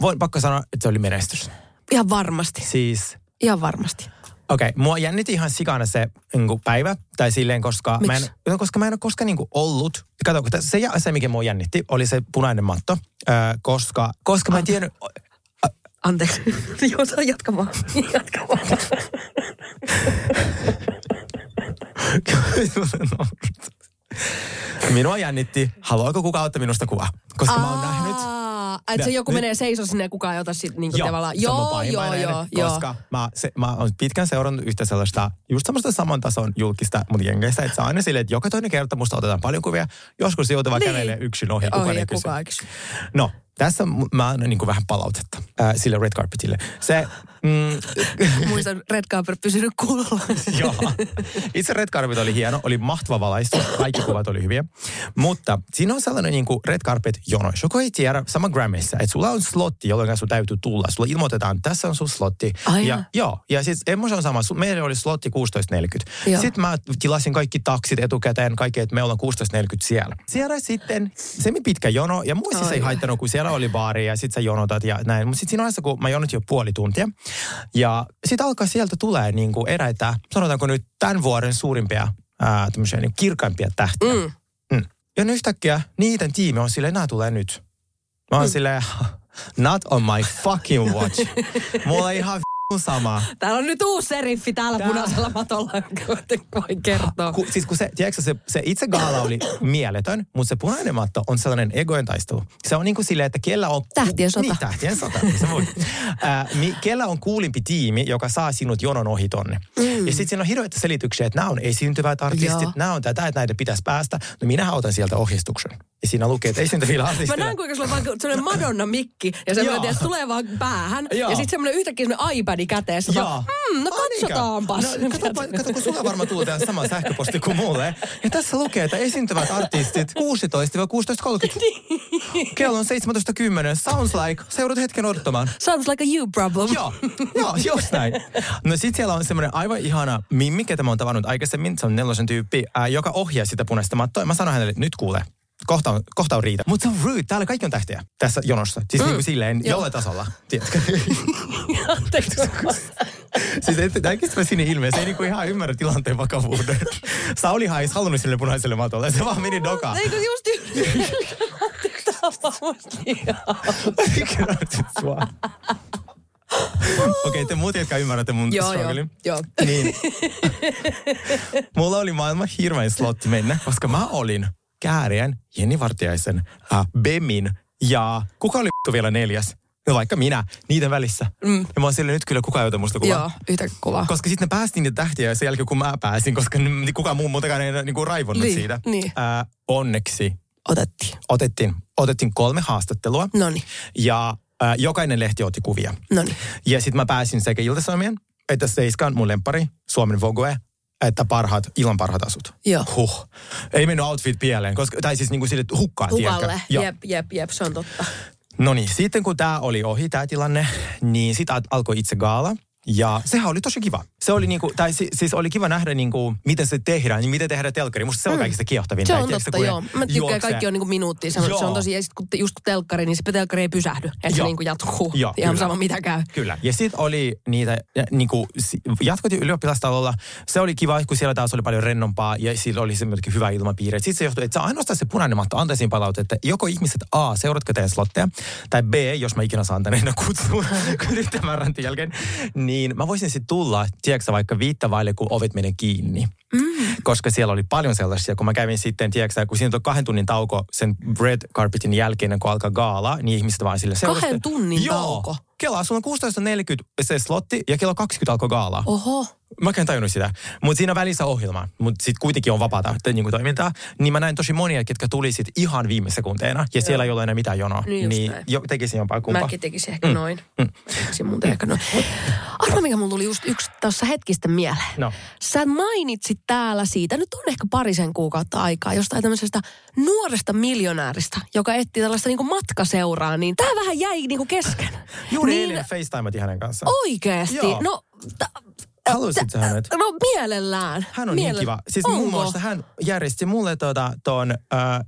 voin pakko sanoa, että se oli menestys. Ihan varmasti. Siis, Ihan varmasti. okei, okay, mua jännitti ihan sikana se niin kuin päivä, tai silleen, koska mä, en, no, koska mä en ole koskaan niin kuin ollut. Kato, se, ja- se, mikä mua jännitti, oli se punainen matto, äh, koska, koska mä en tiennyt, Anteeksi. Joo, saa jatka vaan. Jatka vaan. Minua jännitti, haluaako kukaan ottaa minusta kuva? Koska mä oon nähnyt... Aa, Että se joku menee seiso sinne ja kukaan ei ota sit niinku Joo, tavallaan. Joo, joo, joo, joo. koska mä, se, mä oon pitkän seurannut yhtä sellaista, just semmoista saman tason julkista mun jengeistä, että se on aina silleen, että joka toinen kerta musta otetaan paljon kuvia, joskus joutuu vaan Niin. kävelee yksin ohi, kukaan Ohi ei ja kysy. kukaan ei kysy. No, tässä mä annan niin vähän palautetta äh, sille red carpetille. Se, mm, Muistan Red Carpet pysynyt kuulolla. Joo. Itse Red Carpet oli hieno, oli mahtava valaistus, kaikki kuvat oli hyviä. Mutta siinä on sellainen niin kuin Red Carpet-jono. Jos joku ei tiedä, sama Grammissa, että sulla on slotti, jolloin sun täytyy tulla. Sulla ilmoitetaan, tässä on sun slotti. Ai ja, joo, ja siis Emmos on sama. Meillä oli slotti 16.40. Joo. Sitten mä tilasin kaikki taksit etukäteen, kaikki, että me ollaan 16.40 siellä. Siellä sitten semi pitkä jono, ja mua siis ei haittanut, kun siellä oli baari ja sitten sä jonotat ja näin. Mutta sitten siinä vaiheessa, kun mä jonotin jo puoli tuntia, ja sitten alkaa sieltä tulee niin kuin eräitä, sanotaanko nyt tämän vuoden suurimpia, ää, tämmöisiä niin kirkaimpia tähtiä. Mm. Mm. Ja nyt yhtäkkiä niiden tiimi on silleen, nämä tulee nyt. Mä oon mm. silleen, not on my fucking watch. Mulla ihan sama. Täällä on nyt uusi seriffi täällä Tää- punaisella matolla, jonka voin kertoa. Ku, siis kun se, tiedätkö, se, se itse gaala oli mieletön, mutta se punainen matto on sellainen egojen taistelu. Se on niin kuin silleen, että kellä on... Tähtien sota. Niin, tähtien sota. niin Se voi. Ää, mi, kellä on kuulimpi tiimi, joka saa sinut jonon ohi tonne. Mm. Ja sitten siinä on hirveitä selityksiä, että nämä on esiintyvät artistit, nämä on tätä, että näitä pitäisi päästä. No minähän otan sieltä ohjeistuksen. Ja siinä lukee, että esiintyvillä Mä artistilla. näen, kuinka sulla on vaan sellainen Madonna-mikki ja semmoinen, Joo. että tulee vaan päähän. Joo. Ja sitten semmoinen yhtäkkiä semmoinen iPad käteessä. Joo. Vaan, Hmm, no katsotaanpas. No, kato, kato, kun sulla varmaan tulee tämä sama sähköposti kuin mulle. Ja tässä lukee, että esiintyvät artistit 16-16.30. Kello on 17.10. Sounds like. Seuraat hetken odottamaan. Sounds like a you problem. Joo, joo, just näin. No sit siellä on semmoinen aivan ihana mimmi, ketä mä oon tavannut aikaisemmin. Se on nelosen tyyppi, ää, joka ohjaa sitä punaista mattoa. Mä sanoin hänelle, että nyt kuule, kohta on, kohta on riitä. Mutta se on rude. Täällä kaikki on tähtiä tässä jonossa. Siis mm. niin kuin silleen Joo. jollain tasolla. Tiedätkö? Anteeksi. siis et, mä siinä ilmeessä, ei niinku ihan ymmärrä tilanteen vakavuuden. Sauli hais halunnut sille punaiselle matolle, se vaan meni dokaan. Eikö just sua. Okei, te muut, jotka ymmärrätte mun Joo, joo, joo. Niin. Mulla oli maailman hirvein slotti mennä, koska mä olin Käärien, Jenni Vartiaisen, äh, Bemin ja kuka oli vielä neljäs? No vaikka minä, niiden välissä. Mm. Ja mä oon silleen, nyt kyllä kukaan ei ota musta kuvaa. Joo, yhtä kuvaa. Koska sitten ne päästiin niitä tähtiä sen jälkeen, kun mä pääsin, koska kukaan muu muutenkaan ei niinku raivonnut Niin, siitä. niin. Ää, onneksi Otettiin. otettiin, otettiin kolme haastattelua. Noniin, Ja ää, jokainen lehti otti kuvia. noniin. Ja sitten mä pääsin sekä Ilta-Sanomien, että Seiskan mun lempari, Suomen Vogue, että parhaat, ilman parhaat asut. Joo. Huh. Ei mennyt outfit pieleen, koska, tai siis niinku sille että hukkaa, Hukalle. Jep, jep, jep, se on totta. No niin, sitten kun tämä oli ohi, tämä tilanne, niin sitten alkoi itse gaala. Ja sehän oli tosi kiva. Se oli niinku, tai si, siis oli kiva nähdä niinku, miten se tehdään, niin miten tehdään telkkari. Musta se on kaikista kiehtovin. Se on totta, joo. Mä tykkään, kaikki on niinku minuuttia. Se on, Joo. se on tosi, ja sit kun te, just kun telkkari, niin se telkkari ei pysähdy. Että se niinku jatkuu. Joo, Ihan kyllä. sama mitä käy. Kyllä. Ja sitten oli niitä, niinku, jatkot ylioppilastalolla. Se oli kiva, kun siellä taas oli paljon rennompaa ja sillä oli semmoinen hyvä ilmapiiri. Sitten se johtui, että se ainoastaan se punainen matto antaisin palautetta. Joko ihmiset A, seuratko teidän slotteja, tai B, jos mä ikinä saan tänne enää kutsua tämän rantin jälkeen, niin mä voisin sitten tulla, tiedätkö vaikka viittä vaille, kun ovet menee kiinni. Mm. Koska siellä oli paljon sellaisia, kun mä kävin sitten, tiedätkö kun siinä on kahden tunnin tauko sen red carpetin jälkeen, kun alkaa gaala, niin ihmiset vaan sille Kahden seurasi- tunnin Joo. tauko? Kelaa, sulla on 16.40 se slotti ja kello 20 alkoi gaala. Oho. Mä en tajunnut sitä. Mutta siinä välissä ohjelma, mutta sitten kuitenkin on vapaata niin kuin toimintaa. Niin mä näin tosi monia, ketkä tuli sit ihan viime sekunteina. Ja siellä ei ole enää mitään jonoa. Niin niin jo, tekisin jompaa kumpaa. Mäkin tekisin ehkä mm. noin. Mä tekisin muuten ehkä noin. Arva, mikä mulla tuli just yksi tuossa hetkistä mieleen. No. Sä mainitsit täällä siitä, nyt on ehkä parisen kuukautta aikaa, jostain tämmöisestä nuoresta miljonääristä, joka etsii tällaista niinku matkaseuraa, niin tää vähän jäi niinku kesken. Juuri niin, eilen FaceTimet hänen kanssa. Oikeesti? Joo. No, ta, Haluaisit sä hänet? no mielellään. Hän on Miele- niin kiva. Siis Onko? muun muassa hän järjesti mulle tota, ton, äh,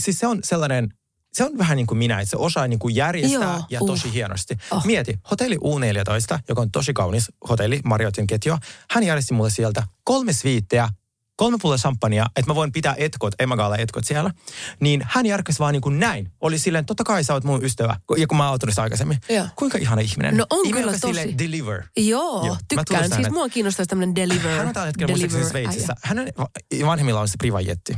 siis se on sellainen, se on vähän niin kuin minä, että se osaa niin kuin järjestää Joo, ja uh. tosi hienosti. Oh. Mieti, hotelli U14, joka on tosi kaunis hotelli, Marriotin ketju. Hän järjesti mulle sieltä kolme sviittejä, kolme pulloa champagnea, että mä voin pitää etkot, Emma etkot siellä. Niin hän järkäsi vaan niin kuin näin. Oli silleen, totta kai sä oot mun ystävä, ja kun mä oon aikaisemmin. Joo. Kuinka ihana ihminen. No on Ihminen, kyllä tosi. silleen deliver. Joo, Joo, tykkään. Siis mua kiinnostaisi tämmönen deliver. Hän on tällä hetkellä deliver Sveitsissä. Hänen va- vanhemmilla on se privajetti.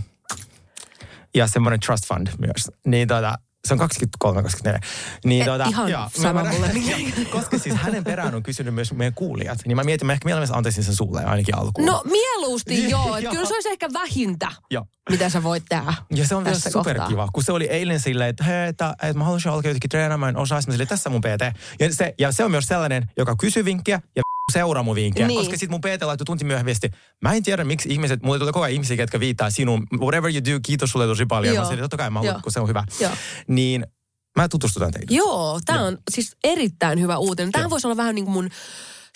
Ja semmoinen trust fund myös. Niin tota, se on 23-24. Niin tota, ihan joo, sama mä- mulle. Joo, Koska siis hänen perään on kysynyt myös meidän kuulijat. Niin mä mietin, mä ehkä mielelläni antaisin sen sulle ainakin alkuun. No mieluusti joo, että kyllä se olisi ehkä vähintä, Joo. mitä sä voit tehdä Ja se on vielä superkiva, kohtaa. kun se oli eilen silleen, että hei, että, että mä haluaisin alkaa jotenkin treenaamaan, osaa mä silleen, tässä mun PT. Ja se, ja se on myös sellainen, joka kysyy vinkkiä ja seuraa mun vinkkejä. Niin. Koska sitten mun PT laittoi tunti myöhemmin viesti, mä en tiedä miksi ihmiset, mulle tulee koko ajan ihmisiä, jotka viittaa sinun, whatever you do, kiitos sulle tosi paljon. Joo. Mä silleen, totta kai mä haluan, kun se on hyvä. Joo. Niin mä tutustutan teille. Joo, tämä on siis erittäin hyvä uutinen. Tämä voisi olla vähän niin kuin mun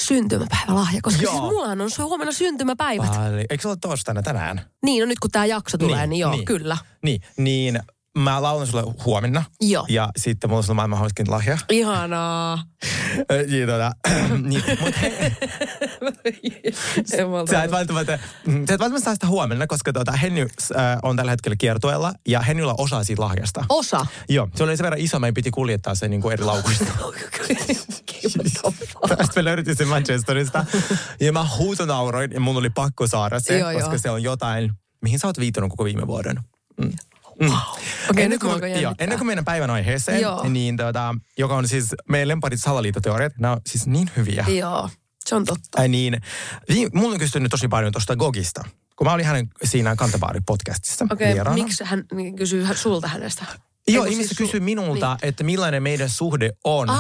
syntymäpäivälahja, koska Joo. siis mullahan on huomenna syntymäpäivät. Paljon. Eikö se ole torstaina tänään? Niin, no nyt kun tämä jakso tulee, niin, niin joo, niin. kyllä. Niin, niin mä laulan sulle huomenna. Joo. Ja sitten mulla on sulle maailman hauskin lahja. Ihanaa. niin, tota, niin, mut he, Sä et välttämättä, mm, sä et välttämättä saa sitä huomenna, koska tuota, Henny äh, on tällä hetkellä kiertueella ja Hennyllä on osa siitä lahjasta. Osa. Joo, se oli sen verran iso, meidän piti kuljettaa se niin kuin eri laukuista. Tästä me löydettiin se Manchesterista. Ja mä huutonauroin ja mun oli pakko saada se, Joo, koska joo. se on jotain, mihin sä oot viitannut koko viime vuoden. Mm. Mm. Okei, ennen, nyt mua kuin, joo, ennen kuin meidän päivän aiheeseen, Joo. niin tota, joka on siis meidän lemparit salaliittoteoriat, nämä on siis niin hyviä. Joo, se on totta. Äh, niin, vi- mulla on kysynyt tosi paljon tuosta Gogista. kun mä olin hänen siinä Kantabaari-podcastissa Okei, vieraana. miksi hän niin kysyy sulta hänestä? Joo, Eiku ihmiset siis kysyy su- minulta, että millainen meidän suhde on. Aa,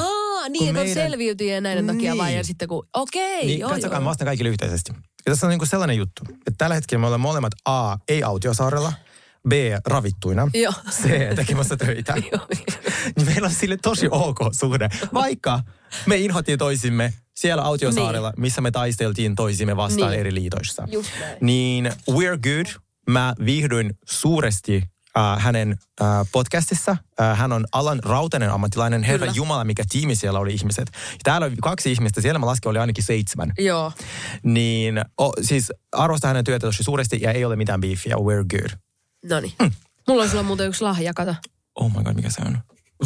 niin, kun että meidän- selviytyjien näiden takia vai Niin. ja sitten kun, okei, Niin, joo, katsokaa, joo. mä vastaan kaikille yhteisesti. Ja tässä on niinku sellainen juttu, että tällä hetkellä me olemme molemmat A, ei autiosaarella, B, ravittuina, Joo. C, tekemässä töitä. Joo. niin meillä on sille tosi ok suhde. Vaikka me inhottiin toisimme siellä autiosaarella, missä me taisteltiin toisimme vastaan Niin. eri liitoissa. Niin We're Good, mä viihdyin suuresti äh, hänen äh, podcastissa. Äh, hän on alan rautainen ammattilainen. Herra Kyllä. Jumala, mikä tiimi siellä oli ihmiset. Täällä oli kaksi ihmistä, siellä mä laskin oli ainakin seitsemän. Joo. Niin o, siis arvostan hänen työtä tosi suuresti ja ei ole mitään beefiä. We're good. No niin. Mm. Mulla on sulla muuten yksi lahja, kato. Oh my god, mikä se on?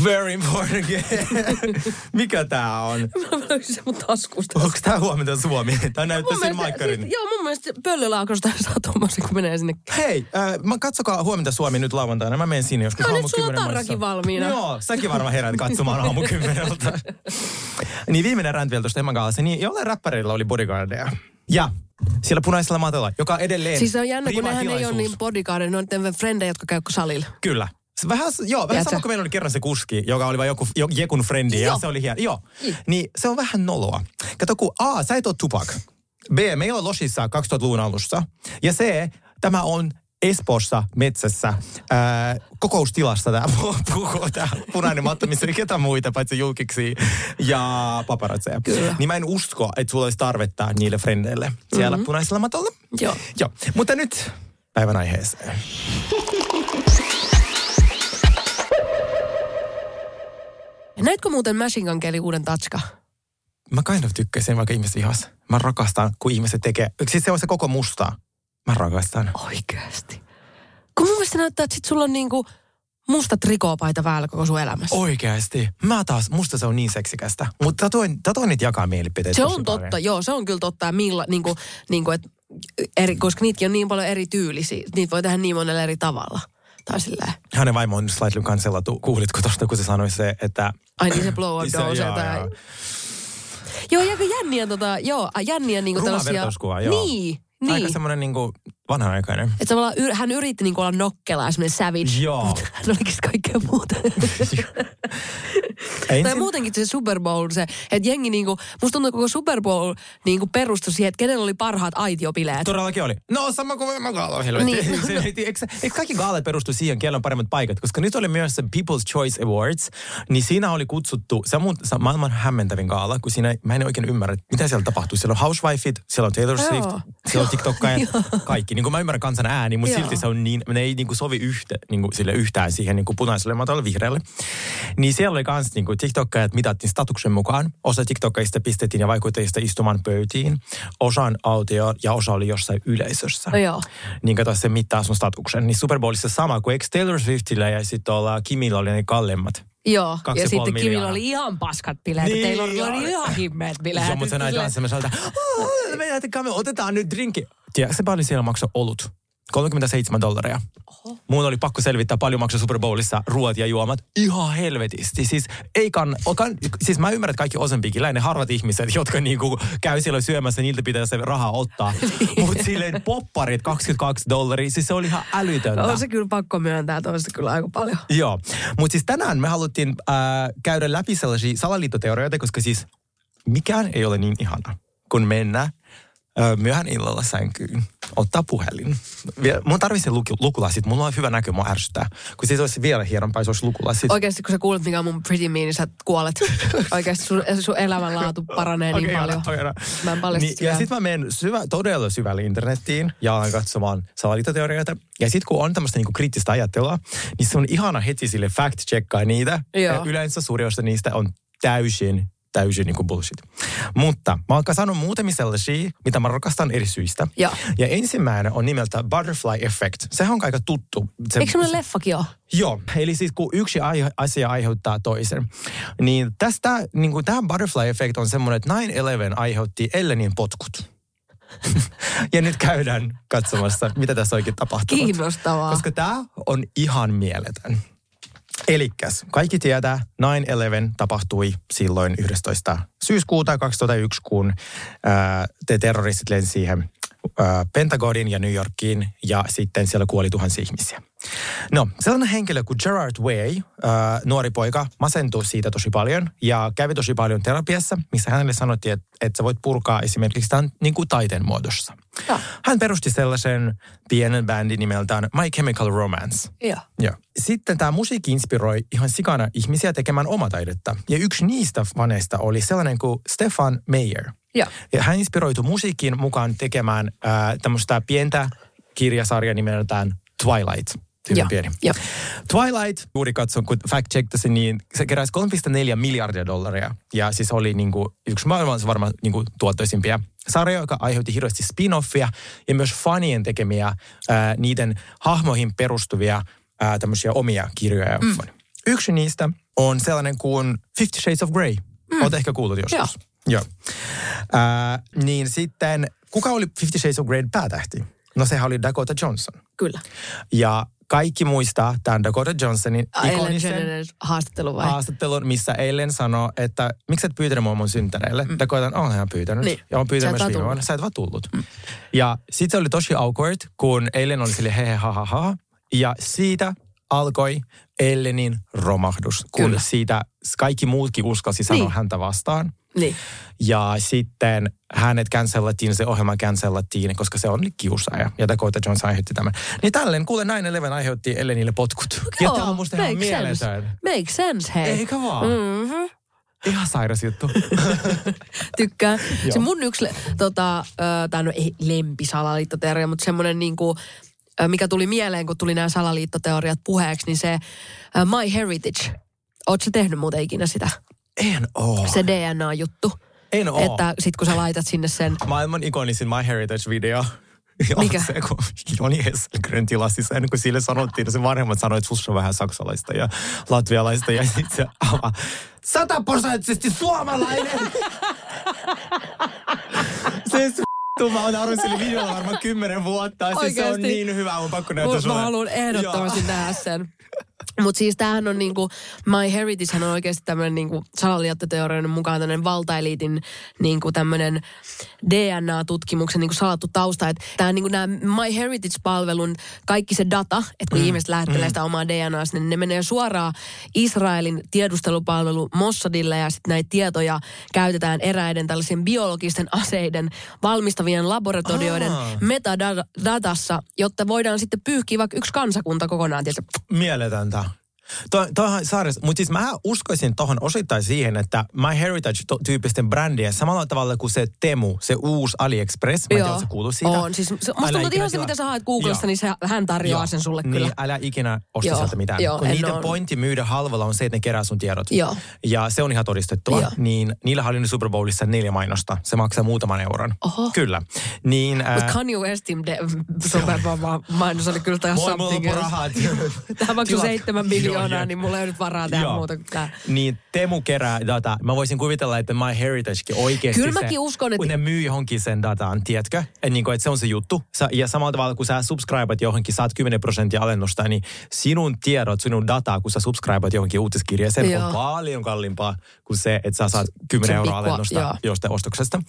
Very important. mikä tää on? Mä löysin se mun taskusta. Onko tää huomenta Suomi? Tää näyttää Mun sen mielestä- maikkarin. siis- Joo, mun mielestä pöllölaakosta saa tuommoisen, kun menee sinne. Hei, äh, mä katsokaa huomenta Suomi nyt lauantaina. Mä menen sinne joskus No aamu nyt sulla on kymmenen tarrakin maissa. valmiina. Joo, säkin varmaan herät katsomaan aamu kymmeneltä. niin viimeinen rant vielä tuosta Emman kanssa. Niin jollain räppäreillä oli bodyguardeja. Ja siellä punaisella matolla, joka edelleen Siis se on jännä, kun nehän ei ole niin bodyguardia, ne on frendejä, jotka käy salilla. Kyllä. Vähän, joo, vähän sama kuin meillä oli kerran se kuski, joka oli vain joku, jo, Jekun frendi, ja se oli hieno. Joo, niin se on vähän noloa. Kato, kun A, sä et ole Tupac. B, meillä on Losissa 2000-luvun alussa. Ja C, tämä on Espoossa metsässä ää, kokoustilassa tämä puhuu, tämä punainen matto, missä ei ketään muita paitsi julkiksi ja paparazzeja. Kyllä. Niin mä en usko, että sulla olisi tarvetta niille frendeille siellä mm-hmm. punaisella matolla. Joo. Joo, mutta nyt päivän aiheeseen. Ja näitkö muuten Machine Gun uuden tatska? Mä kind of tykkäsin, vaikka ihmiset vihas. Mä rakastan, kun ihmiset tekee. Siis se on se koko musta. Mä rakastan. Oikeasti. Kun mun mielestä näyttää, että sit sulla on niinku musta trikoopaita päällä koko sun elämässä. Oikeasti. Mä taas, musta se on niin seksikästä. Mutta tatoin, tatoinit jakaa mielipiteitä. Se on paljon. totta, joo, se on kyllä totta. Ja Milla, niinku, niinku, et, eri, koska niitäkin on niin paljon eri tyylisiä. Niitä voi tehdä niin monella eri tavalla. Tai silleen, Hänen vaimo on slightly kansellattu. Kuulitko tosta, kun se sanoi se, että... ai niin se blow up Se- dose joo, tai... joo. Joo, jänniä, tota, joo, jänniä niinku Ruma tällaisia... joo. Niin, Aika niin. semmoinen niinku vanha-aikainen. Että tavallaan yr, hän yritti niinku olla nokkela ja semmoinen savage. Joo. Mutta hän olikin kaikkea muuta. Tai Ensin, muutenkin se Super Bowl, se, että jengi niinku, musta tuntuu koko Super Bowl niinku perustui siihen, että kenellä oli parhaat aitiopileet. Todellakin oli. No sama kuin mä gaala. Niin. Se- eikö, eikö kaikki gaalat perustu siihen, kenellä on paremmat paikat? Koska nyt oli myös se People's Choice Awards, niin siinä oli kutsuttu, se on, mun, se on maailman hämmentävin gaala, kun siinä, mä en oikein ymmärrä, mitä siellä tapahtuu. Siellä on Housewifeit, siellä on Taylor. Swift, siellä on TikTokkaajat, kaikki. Niin kuin mä ymmärrän kansan ääni, mutta Joo. silti se on niin, ne ei niin kuin sovi yhtä, niin kuin sille yhtään siihen niin kuin punaiselle matalle vihreälle. Niin siellä oli kans niin kuin TikTokkaajat mitattiin statuksen mukaan. Osa TikTokkaista pistettiin ja vaikuttajista istumaan pöytiin. Osa on autio ja osa oli jossain yleisössä. No joo. Niin kato, se mittaa sun statuksen. Niin Super Bowlissa sama, kuin eikö Taylor Swiftillä ja sitten olla Kimillä oli ne kallemmat. Joo, Kaksi ja ja sitten puoli Kimillä miljoonaa. oli ihan paskat bileet, Niin, niin, Taylorilla oli joo. ihan himmeet bileet. Joo, mutta se näyttää semmoiselta, "Oh, me otetaan nyt drinkki. Tiedätkö, se paljon siellä maksoi olut? 37 dollaria. Oho. Mun oli pakko selvittää paljon maksoi Super Bowlissa ruoat ja juomat. Ihan helvetisti. Siis, ei kann, kan, siis mä ymmärrän, että kaikki osempikin, ne harvat ihmiset, jotka niinku käy siellä syömässä, niiltä pitää se rahaa ottaa. Mutta silleen popparit 22 dollaria, siis se oli ihan älytöntä. On se kyllä pakko myöntää, että on se kyllä aika paljon. Joo, mutta siis tänään me haluttiin äh, käydä läpi sellaisia salaliittoteorioita, koska siis mikään ei ole niin ihana, kun mennä myöhään illalla sänkyyn, ottaa puhelin. Mun tarvitsee luku, lukulasit, mulla on hyvä näkö, mua ärsyttää. Kun siis olisi vielä hienompaa, jos olisi lukulasit. Oikeasti kun sä kuulet, mikä on mun pretty me, niin sä kuolet. Oikeasti sun, sun elämänlaatu paranee niin Okei, paljon. ota, ota. Mä en paljasta niin. Ja sitten mä menen syvä, todella syvälle internettiin ja alan katsomaan salaliittoteorioita. Ja sitten kun on tämmöistä niinku kriittistä ajattelua, niin se on ihana heti sille fact-checkaa niitä. Joo. Ja Yleensä suuri osa niistä on täysin täysin niin kuin bullshit. Mutta mä oon sanonut muutamia sellaisia, mitä mä rakastan eri syistä. Joo. Ja ensimmäinen on nimeltä Butterfly Effect. Sehän on aika tuttu. Se, Eikö semmoinen leffakin ole? Joo, eli siis kun yksi asia aiheuttaa toisen, niin tästä, niin kuin tämä butterfly effect on semmoinen, että 9-11 aiheutti Ellenin potkut. ja nyt käydään katsomassa, mitä tässä oikein tapahtuu. Kiinnostavaa. Koska tämä on ihan mieletön. Elikkäs, kaikki tietää, 9-11 tapahtui silloin 11. syyskuuta 2001, kun ää, te terroristit lensi siihen Pentagonin ja New Yorkiin ja sitten siellä kuoli tuhansia ihmisiä. No, sellainen henkilö kuin Gerard Way, ää, nuori poika, masentui siitä tosi paljon ja kävi tosi paljon terapiassa, missä hänelle sanottiin, että, että sä voit purkaa esimerkiksi tämän niin kuin taiteen muodossa. Joo. Hän perusti sellaisen pienen bändin nimeltään My Chemical Romance. Joo. Joo. Sitten tämä musiikki inspiroi ihan sikana ihmisiä tekemään omataidetta. Ja yksi niistä faneista oli sellainen kuin Stefan Meyer. Ja hän inspiroitui musiikin mukaan tekemään äh, tämmöistä pientä kirjasarjaa nimeltään Twilight. Joo. pieni. Joo. Twilight, juuri katson, kun fact checktasin, niin se keräsi 3,4 miljardia dollaria. Ja siis oli niin kuin yksi maailman varmaan niin kuin tuottoisimpia sarjoja, joka aiheutti hirveästi spin-offia ja myös fanien tekemiä ää, niiden hahmoihin perustuvia ää, tämmöisiä omia kirjoja. Mm. Yksi niistä on sellainen kuin Fifty Shades of Grey. Mm. Olet ehkä kuullut joskus. Joo. Joo. Ää, niin sitten, kuka oli Fifty Shades of Grey päätähti? No sehän oli Dakota Johnson. Kyllä. Ja kaikki muistaa tämän Dakota Johnsonin Ellen ikonisen DeGeneres haastattelu vai? haastattelun, missä eilen sanoi, että miksi et pyytänyt mua mun synttäreille? Mm. Dakota on ihan pyytänyt. Niin. Ja on pyytänyt myös viime vuonna. Sä et vaan tullut. Mm. Ja sit se oli tosi awkward, kun eilen oli sille he he ha ha ha. Ja siitä alkoi Ellenin romahdus, kun Kyllä. siitä kaikki muutkin uskalsi sanoa Niin. häntä vastaan. Niin. Ja sitten hänet cancelattiin, se ohjelma cancelattiin, koska se on kiusaaja. Ja Dakota Johnson aiheutti tämän. Niin tälleen, kuule, 9-11 aiheutti Ellenille potkut. ja Joo, tämä on musta ihan mieletön. Make sense, hei. Eikä vaan? Mm-hmm. Ihan sairas juttu. Tykkään. se mun yksi, tota, tämä no ei lempisalaliittoteoria, mutta semmoinen niinku, mikä tuli mieleen, kun tuli nämä salaliittoteoriat puheeksi, niin se My Heritage. Oletko tehnyt muuten ikinä sitä? en oo. Se DNA-juttu. en oo. Että sit kun sä laitat sinne sen, Maailman ikonisin My Heritage-video. Mikä? On se, kun Joni Hesselgren tilasi sen, kun sille sanottiin, että se vanhemmat sanoi, että sussa on vähän saksalaista ja latvialaista. Ja sitten se avaa, sataprosenttisesti suomalainen! siis vittu, mä oon naurun sille videolla varmaan kymmenen vuotta. Siis se on niin hyvä, mun pakko näyttää sulle. mä haluan ehdottomasti Joo. nähdä sen. Mutta siis tämähän on niinku, My Heritage on oikeasti tämmöinen niinku mukaan tämmöinen valtaeliitin niinku tämmöinen DNA-tutkimuksen niinku salattu tausta. Että tämä niinku nämä My Heritage-palvelun kaikki se data, että kun mm. ihmiset lähettelee sitä omaa DNAa sinne, niin ne menee suoraan Israelin tiedustelupalvelu Mossadille ja sitten näitä tietoja käytetään eräiden tällaisen biologisten aseiden valmistavien laboratorioiden Aa. metadatassa, jotta voidaan sitten pyyhkiä vaikka yksi kansakunta kokonaan. Tietysti. Mieletöntä. To, toihan saaris, mutta siis mä uskoisin tohon osittain siihen, että My Heritage-tyyppisten brändien samalla tavalla kuin se Temu, se uusi AliExpress, mä en tiedä, sä kuullut siitä? On. Siis, se, musta Älä tuntuu, ihan se, mitä sä haet Googlesta, Joo. niin se, hän tarjoaa Joo. sen sulle niin, kyllä. älä ikinä osta Joo. sieltä mitään. Joo, kun en niiden oo. pointti myydä halvalla on se, että ne kerää sun tiedot. Joo. Ja se on ihan todistettua. Joo. Niin niillä oli Super Bowlissa neljä mainosta. Se maksaa muutaman euron. Oho. Kyllä. Niin, Mutta äh, Kanye Westin de- Super Bowl mainos oli kyllä ihan Moi, mulla something else. rahat. Tämä maksoi seitsemän Joo, miljoonaa, niin mulla ei nyt varaa tehdä Joo. muuta kuin tämä. Niin Temu kerää dataa. Mä voisin kuvitella, että My Heritagekin oikeasti Kyllä se, mäkin uskon, että- kun ne myy johonkin sen dataan, tiedätkö? Et niin kuin, että se on se juttu. Sä, ja samalla tavalla, kun sä subscribet johonkin, saat 10 prosenttia alennusta, niin sinun tiedot, sinun dataa, kun sä subscribet johonkin uutiskirjeeseen, Joo. on paljon kalliimpaa kuin se, että sä saat 10 Se euroa alennusta jostain ostoksesta.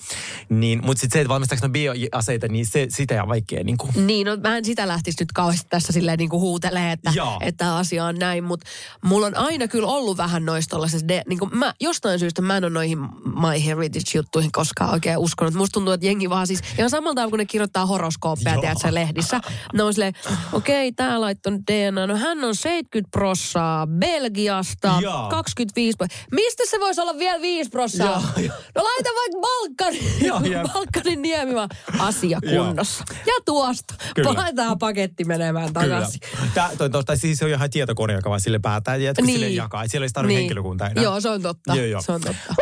Niin, mutta sitten se, että valmistaako ne bioaseita, niin se, sitä on vaikea. Niin kuin. Niin, no mä en sitä lähtisi nyt kauheasti tässä silleen niin kuin huutelee, että, Joo. että asia on näin, mutta mulla on aina kyllä ollut vähän noista tollaisesta, de, niin kuin mä, jostain syystä mä en ole noihin My Heritage-juttuihin koskaan oikein uskonut. Musta tuntuu, että jengi vaan siis, ihan samalla tavalla kun ne kirjoittaa horoskooppeja, Joo. tiedätkö, lehdissä. Ne on silleen, okei, okay, tää laittoi DNA, no hän on 70 prossaa Belgiasta, Joo. 25 prossaa. Mistä se voisi olla vielä 5 prossaa? Joo. No laita vaikka Balkanin, jep. Balkanin niemi vaan. asia Joo. kunnossa. Ja tuosta. Kyllä. Laitetaan paketti menemään Kyllä. takaisin. Tää, toi, siis se on ihan tietokone, joka vaan sille päättää, ja niin. sille jakaa. Siellä ei tarvitse niin. henkilökuntaa enää. Joo, se on totta. Joo, joo. Se on totta.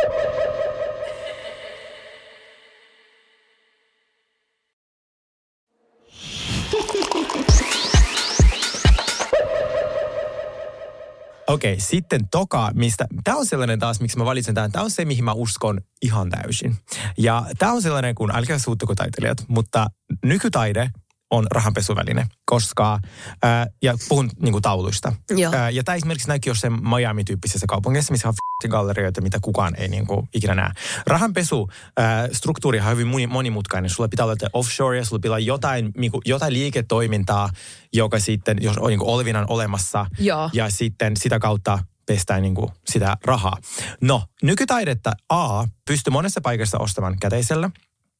Okei, sitten toka, mistä, tämä on sellainen taas, miksi mä valitsen tämän, tämä on se, mihin mä uskon ihan täysin. Ja tämä on sellainen, kun älkää suuttako taiteilijat, mutta nykytaide on rahanpesuväline, koska, ää, ja puhun niin kuin tauluista. Joo. Ää, ja tämä esimerkiksi näkyy jossain Miami-tyyppisessä kaupungissa, missä on gallerioita, mitä kukaan ei niin kuin, ikinä näe. Rahanpesu ää, struktuurihan on hyvin moni- monimutkainen. Sulla pitää olla offshore, ja sulla pitää olla jotain, niin kuin, jotain liiketoimintaa, joka sitten, jos on niin kuin olevinan olemassa, Joo. ja sitten sitä kautta pestään niin kuin sitä rahaa. No, nykytaidetta A pystyy monessa paikassa ostamaan käteisellä,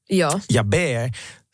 Joo. ja B,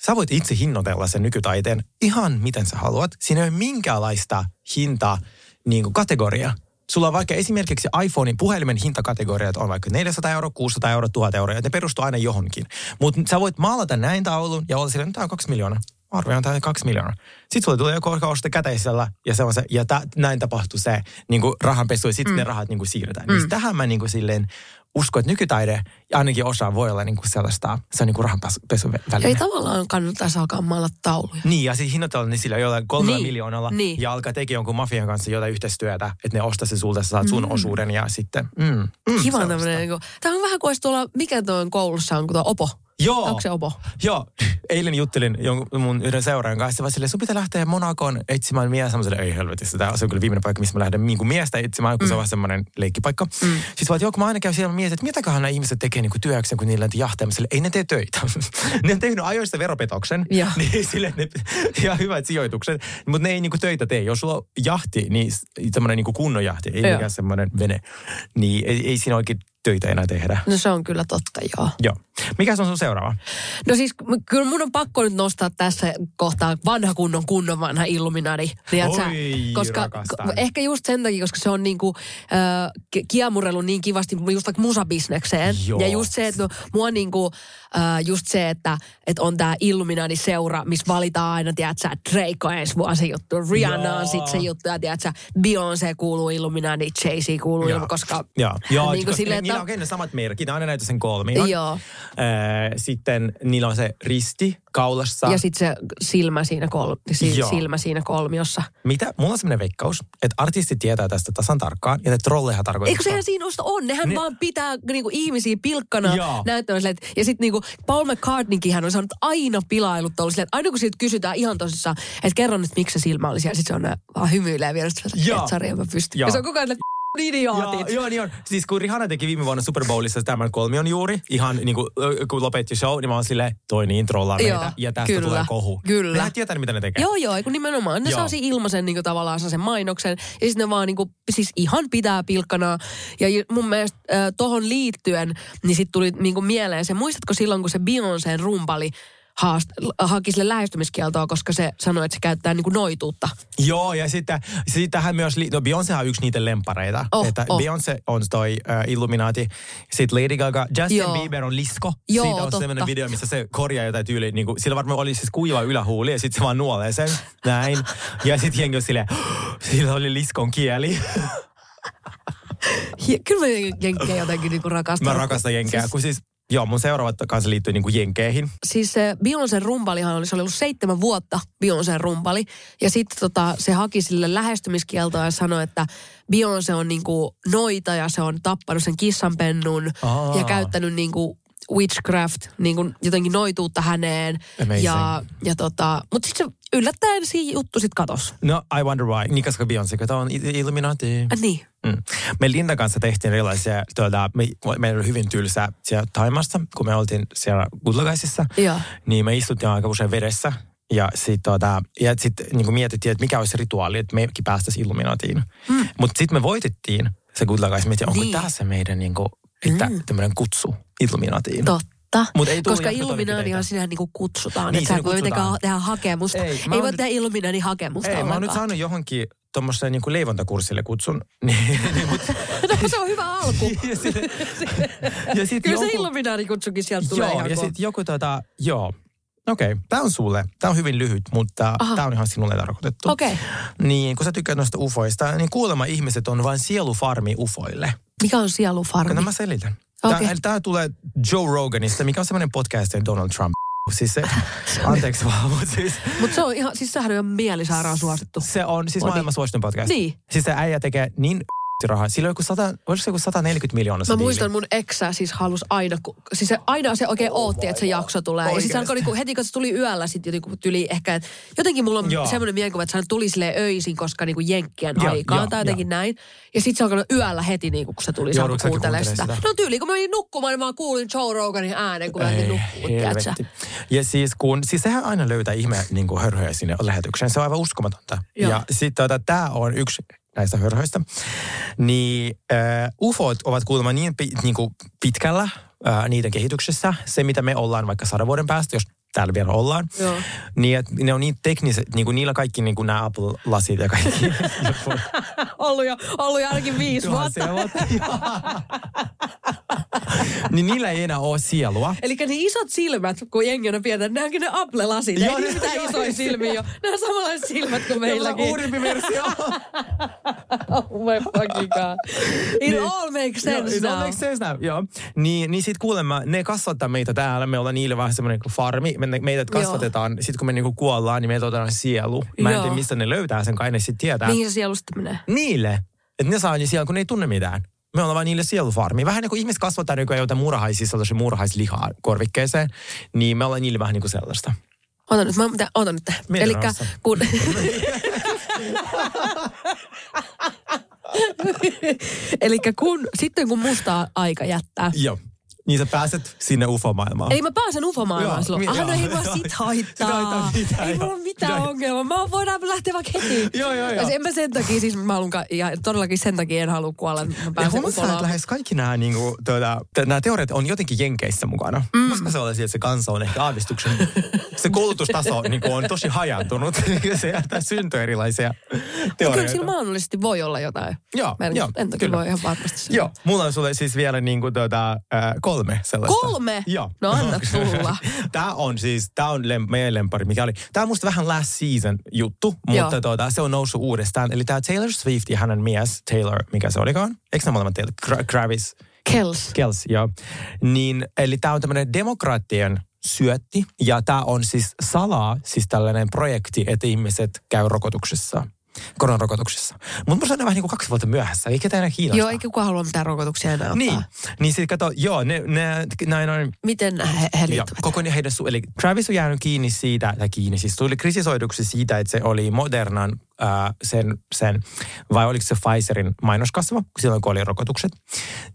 sä voit itse hinnoitella sen nykytaiteen ihan miten sä haluat. Siinä ei ole minkäänlaista hinta niin kuin kategoria. Sulla on vaikka esimerkiksi iPhonein puhelimen hintakategoriat on vaikka 400 euroa, 600 euroa, 1000 euroa, ja ne perustuu aina johonkin. Mutta sä voit maalata näin taulun ja olla silleen, tämä on kaksi miljoonaa. Arvioin tämä on kaksi miljoonaa. Sitten sulle tulee joku, joka ostaa käteisellä ja, se on se, ja tä, näin tapahtuu se niin kuin rahanpesu ja sitten mm. ne rahat niin kuin siirretään. Mm. Niin tähän mä niin kuin silleen uskon, että nykytaide ja ainakin osa voi olla niin kuin sellaista, se on niin kuin rahanpesuväline. Ei tavallaan kannattaisi alkaa maalata tauluja. Niin, ja siis hinnoitella niin sillä jollain kolmella Niin, miljoonalla niin. ja alkaa tekemään jonkun mafian kanssa jotain yhteistyötä, että ne ostaa se sulta, sä saat sun osuuden ja sitten... Mm, mm, Kiva tämmöinen, niin tämä on vähän kuin olisi tuolla, mikä tuon koulussa on, kun tuo opo. Joo. Onko se opo? Joo, eilen juttelin jonkun mun yhden seuraajan kanssa, vaan silleen, sun pitää lähteä Monakoon etsimään mies. Mä silleen, ei helvetissä, tämä on kyllä viimeinen paikka, missä mä lähden niin miestä etsimään, kun mm. se on vaan semmoinen leikkipaikka. Mm. Siis vaan, joo, kun mä aina käyn siellä mietin, että mitäköhän nämä ihmiset tekee niin kuin työkseen, kun niillä on jahtaa. Mä silleen, ei ne tee töitä. ne on tehnyt ajoista veropetoksen. Joo. niin silleen, ne, ja hyvät sijoitukset. Mutta ne ei niin kuin töitä tee. Jos sulla on jahti, niin tämmöinen niin kunnon jahti, ei Joo. mikään semmoinen vene, niin ei, ei siinä oikein töitä enää tehdä. No se on kyllä totta, joo. Joo. Mikä se on sun seuraava? No siis kyllä mun on pakko nyt nostaa tässä kohtaa vanha kunnon kunnon vanha Illuminati. tiedätkö sä? Oi, koska rakastan. k- ehkä just sen takia, koska se on niinku äh, ki- kiemurellut niin kivasti just vaikka musabisnekseen. Joo. Ja just se, että no, mua niinku, äh, just se, että et on tää Illuminati-seura, missä valitaan aina, tiedätkö Drake on ensi vuonna se juttu, Rihanna on sit se juttu, ja tiedätkö Beyoncé kuuluu Illuminati, Jay-Z kuuluu. Illuminati, koska Joo, joo niin kuin silleen, niillä että- on oikein ne samat merkit, ne aina näyttää sen kolmion. Joo. Äh, sitten niillä on se risti kaulassa. ja sitten se silmä siinä, kol, si, silmä siinä kolmiossa. Mitä? Mulla on sellainen veikkaus, että artistit tietää tästä tasan tarkkaan, ja että trolleja tarkoittaa. Eikö sehän siinä on? Nehän Ne- vaan pitää niinku, ihmisiä pilkkana Joo. näyttämään että- Ja sitten niinku, Paul McCartneykin hän on saanut aina pilailut tuolla silleen, että aina kun siitä kysytään ihan tosissaan, että kerron nyt miksi se silmä oli siellä, sitten se on nää, vaan hymyilee vielä, että Joo. et sarja mä pystyn. Joo. Ja se on koko ajan, että idiootit. Joo, joo, niin on. Siis kun Rihanna teki viime vuonna Super Bowlissa tämän kolmion juuri, ihan niin kuin, kun lopetti show, niin mä oon silleen, toi niin trollaa Joo, meitä, ja tästä kyllä, tulee kohu. kyllä. Nehän tietää, mitä ne tekee. Joo, joo, kun nimenomaan. Ne Joo. saa ilmaisen niin tavallaan sen mainoksen. Ja sitten ne vaan niin kuin, siis ihan pitää pilkkana. Ja mun mielestä äh, tohon liittyen, niin sitten tuli niin kuin mieleen se, muistatko silloin, kun se Beyoncén rumpali haast, haki sille lähestymiskieltoa, koska se sanoi, että se käyttää niin kuin noituutta. Joo, ja sitten sitähän myös, no Beyoncé on yksi niitä lempareita. Oh, että oh. Beyoncé on toi uh, Illuminati. Sitten Lady Gaga, Justin Joo. Bieber on lisko. Joo, Siitä on sellainen video, missä se korjaa jotain tyyliä. Niin kuin, sillä varmaan oli siis kuiva ylähuuli ja sitten se vaan nuolee sen. Näin. Ja sitten jengi on silleen, sillä oli liskon kieli. Kyllä mä jenkkejä jotenkin niin kuin rakastan. Mä rakastan jenkeä. Siis, Kun siis, joo, mun seuraavat kanssa liittyy niin kuin jenkeihin. siis se Beyoncé rumpalihan oli, se oli ollut seitsemän vuotta Beyoncé rumpali. Ja sitten tota, se haki sille lähestymiskieltoa ja sanoi, että Beyoncé on niinku noita ja se on tappanut sen kissanpennun Aa. ja käyttänyt niinku witchcraft, niinku jotenkin noituutta häneen. Amazing. Ja, ja tota, mutta sitten se yllättäen siinä juttu sitten katos. No, I wonder why. Niin, koska Beyoncé, kun tää on Illuminati. Äh, niin. Mm. Me Lindan kanssa tehtiin erilaisia, tuota, me, meillä oli hyvin tylsää siellä Taimassa, kun me oltiin siellä Gudlagaisissa. Niin me istuttiin aika usein vedessä. Ja sitten tota, ja sit, niin mietittiin, että mikä olisi se rituaali, että mekin päästäisiin Illuminatiin. Mm. Mutta sitten me voitettiin se Gudlagais, mietin, onko Niin. tämä se meidän niin kuin, että Mm. tämmöinen kutsu Illuminatiin. Totta. Mut ei Koska. Illuminaatihan sinähän niinku kutsutaan. Niin, että sä voi mitenkään tehdä hakemusta. Ei, Ei, voi nyt- tehdä Illuminatin hakemusta Ei, mä oon nyt saanut johonkin tuommoiseen niin leivontakurssille kutsun. niin, niin, mut, No, se on hyvä alku. ja sit, ja sit Kyllä se joku- Illuminati kutsukin sieltä tulee Joo, ihan ja sitten joku tota, joo. Okei, okay. tämä on sulle. Tämä on hyvin lyhyt, mutta Aha. tämä on ihan sinulle tarkoitettu. Okei. Niin, kun sä tykkäät noista ufoista, niin kuulemma ihmiset on vain sielufarmi ufoille. Mikä on sielufarmi? No mä selitän. Okei. Tämä, tämä tulee Joe Roganista, mikä on semmoinen podcast Donald Trump. Siis se, anteeksi vaan, mutta siis Mutta se on ihan, siis sehän on ihan mielisairaan suosittu. se on siis Odi. maailman suosituin podcast. Niin. Siis se äijä tekee niin rahaa. Sillä oli joku 100, oliko se joku 140 miljoonaa Mä diili? muistan, mun eksä siis halus aina, ku- siis se, aina se oikein Oh ootti, että se jakso tulee. Ja siis se alkoi niinku, heti kun se tuli yöllä sit jotenkin tyli ehkä, että jotenkin mulla on Joo. semmoinen mielikuva, että se tuli silleen öisin, koska niinku jenkkien Joo, aikaan joo, tai jotenkin näin. Ja sitten se alkoi yöllä heti niinku, kun se tuli, se alkoi kuuntelemaan sitä. sitä? No tyyli, kun mä menin nukkumaan, niin mä kuulin Joe Roganin äänen, kun mä menin nukkumaan, tiedätkö? helvetti. Ja siis kun, siis sehän aina löytää ihme niin hörhöjä sinne lähetykseen. Se on aivan uskomatonta. Joo. Ja sitten tota, tämä on yksi näistä hörhöistä. Niin äh, UFOt ovat kuulemma niin, niin kuin pitkällä äh, niiden kehityksessä. Se, mitä me ollaan vaikka sadan vuoden päästä, jos täällä vielä ollaan. Joo. Niin, että ne on niin tekniset, niin kuin niillä kaikki niin kuin nämä Apple-lasit ja kaikki. ollut, jo, ollut jo ainakin viisi vuotta. Vuotta. Niin niillä ei enää ole sielua. Eli ne isot silmät, kun jengi on pientä, ne onkin ne Apple-lasit. Joo, Ei ne- mitään isoja silmiä jo. Ne on samanlaiset silmät kuin meilläkin. Uudempi versio. Oh my fucking god. It all makes sense Joo, it all now. makes sense now. Joo. Niin, niin sit kuulemma, ne kasvattaa meitä täällä. Me ollaan niille vähän semmoinen farmi. Me, meitä kasvatetaan. Sitten kun me niinku kuollaan, niin meiltä otetaan sielu. Mä en Joo. tiedä, mistä ne löytää sen, kai ne sitten tietää. Mihin se sielusta menee? Niille. Että ne saa niin siellä, kun ne ei tunne mitään. Me ollaan vaan niille sielufarmi. Vähän niin kuin ihmiset kasvattaa kuin jotain muurahaisissa, tosi muurahaislihaa korvikkeeseen, niin me ollaan niille vähän niin kuin sellaista. Ota nyt, mä mitä, ota nyt. Eli kun... Eli kun, sitten kun musta aika jättää. Joo. Niin sä pääset sinne ufo-maailmaan. Eli mä pääsen ufomaailmaan silloin. Aha, no ei mua sit Sitä haittaa. haittaa mitään, ei mulla ole mitään Joo. ongelmaa. Mä voidaan lähteä vaikka heti. Joo, joo, joo. Ja En mä sen takia, siis mä haluan, ja todellakin sen takia en halua kuolla. että Mä Ja pääsen sä, että lähes kaikki nämä, niin kuin, tuota, nämä teoriat on jotenkin jenkeissä mukana. Mm. Koska se on että se kansa on ehkä aavistuksen, se koulutustaso niin kuin, on tosi hajantunut. se jättää syntyä erilaisia Kyllä teorioita. sillä mahdollisesti voi olla jotain. Joo, joo, En toki kyllä. voi ihan varmasti sanoa. Joo, mulla on sulle siis vielä niin kuin, tuota, äh, kolme sellaista. Kolme? Joo. No anna tulla. Tämä on siis, tämä on lem, meidän lempari, mikä oli, tämä on musta vähän last season juttu, Joo. mutta tuota, se on noussut uudestaan. Eli tämä Taylor Swift ja hänen mies Taylor, mikä se olikaan? Eikö nämä molemmat Taylor? Gra- Travis? Kels. Kels, joo. Niin, eli tämä on tämmöinen demokraattien syötti, ja tämä on siis salaa, siis tällainen projekti, että ihmiset käy rokotuksessa, koronarokotuksessa. Mutta musta on vähän niin kuin kaksi vuotta myöhässä, eikä tämä enää kiinnostaa. Joo, eikä kukaan halua mitään rokotuksia enää ottaa. Niin, niin sitten kato, joo, ne, ne, näin on, Miten he, he Joo, liittyvät? koko ne heidän, su- eli Travis on jäänyt kiinni siitä, tai kiinni, siis tuli kritisoiduksi siitä, että se oli Modernan ää, sen, sen, vai oliko se Pfizerin mainoskasva, silloin kun oli rokotukset.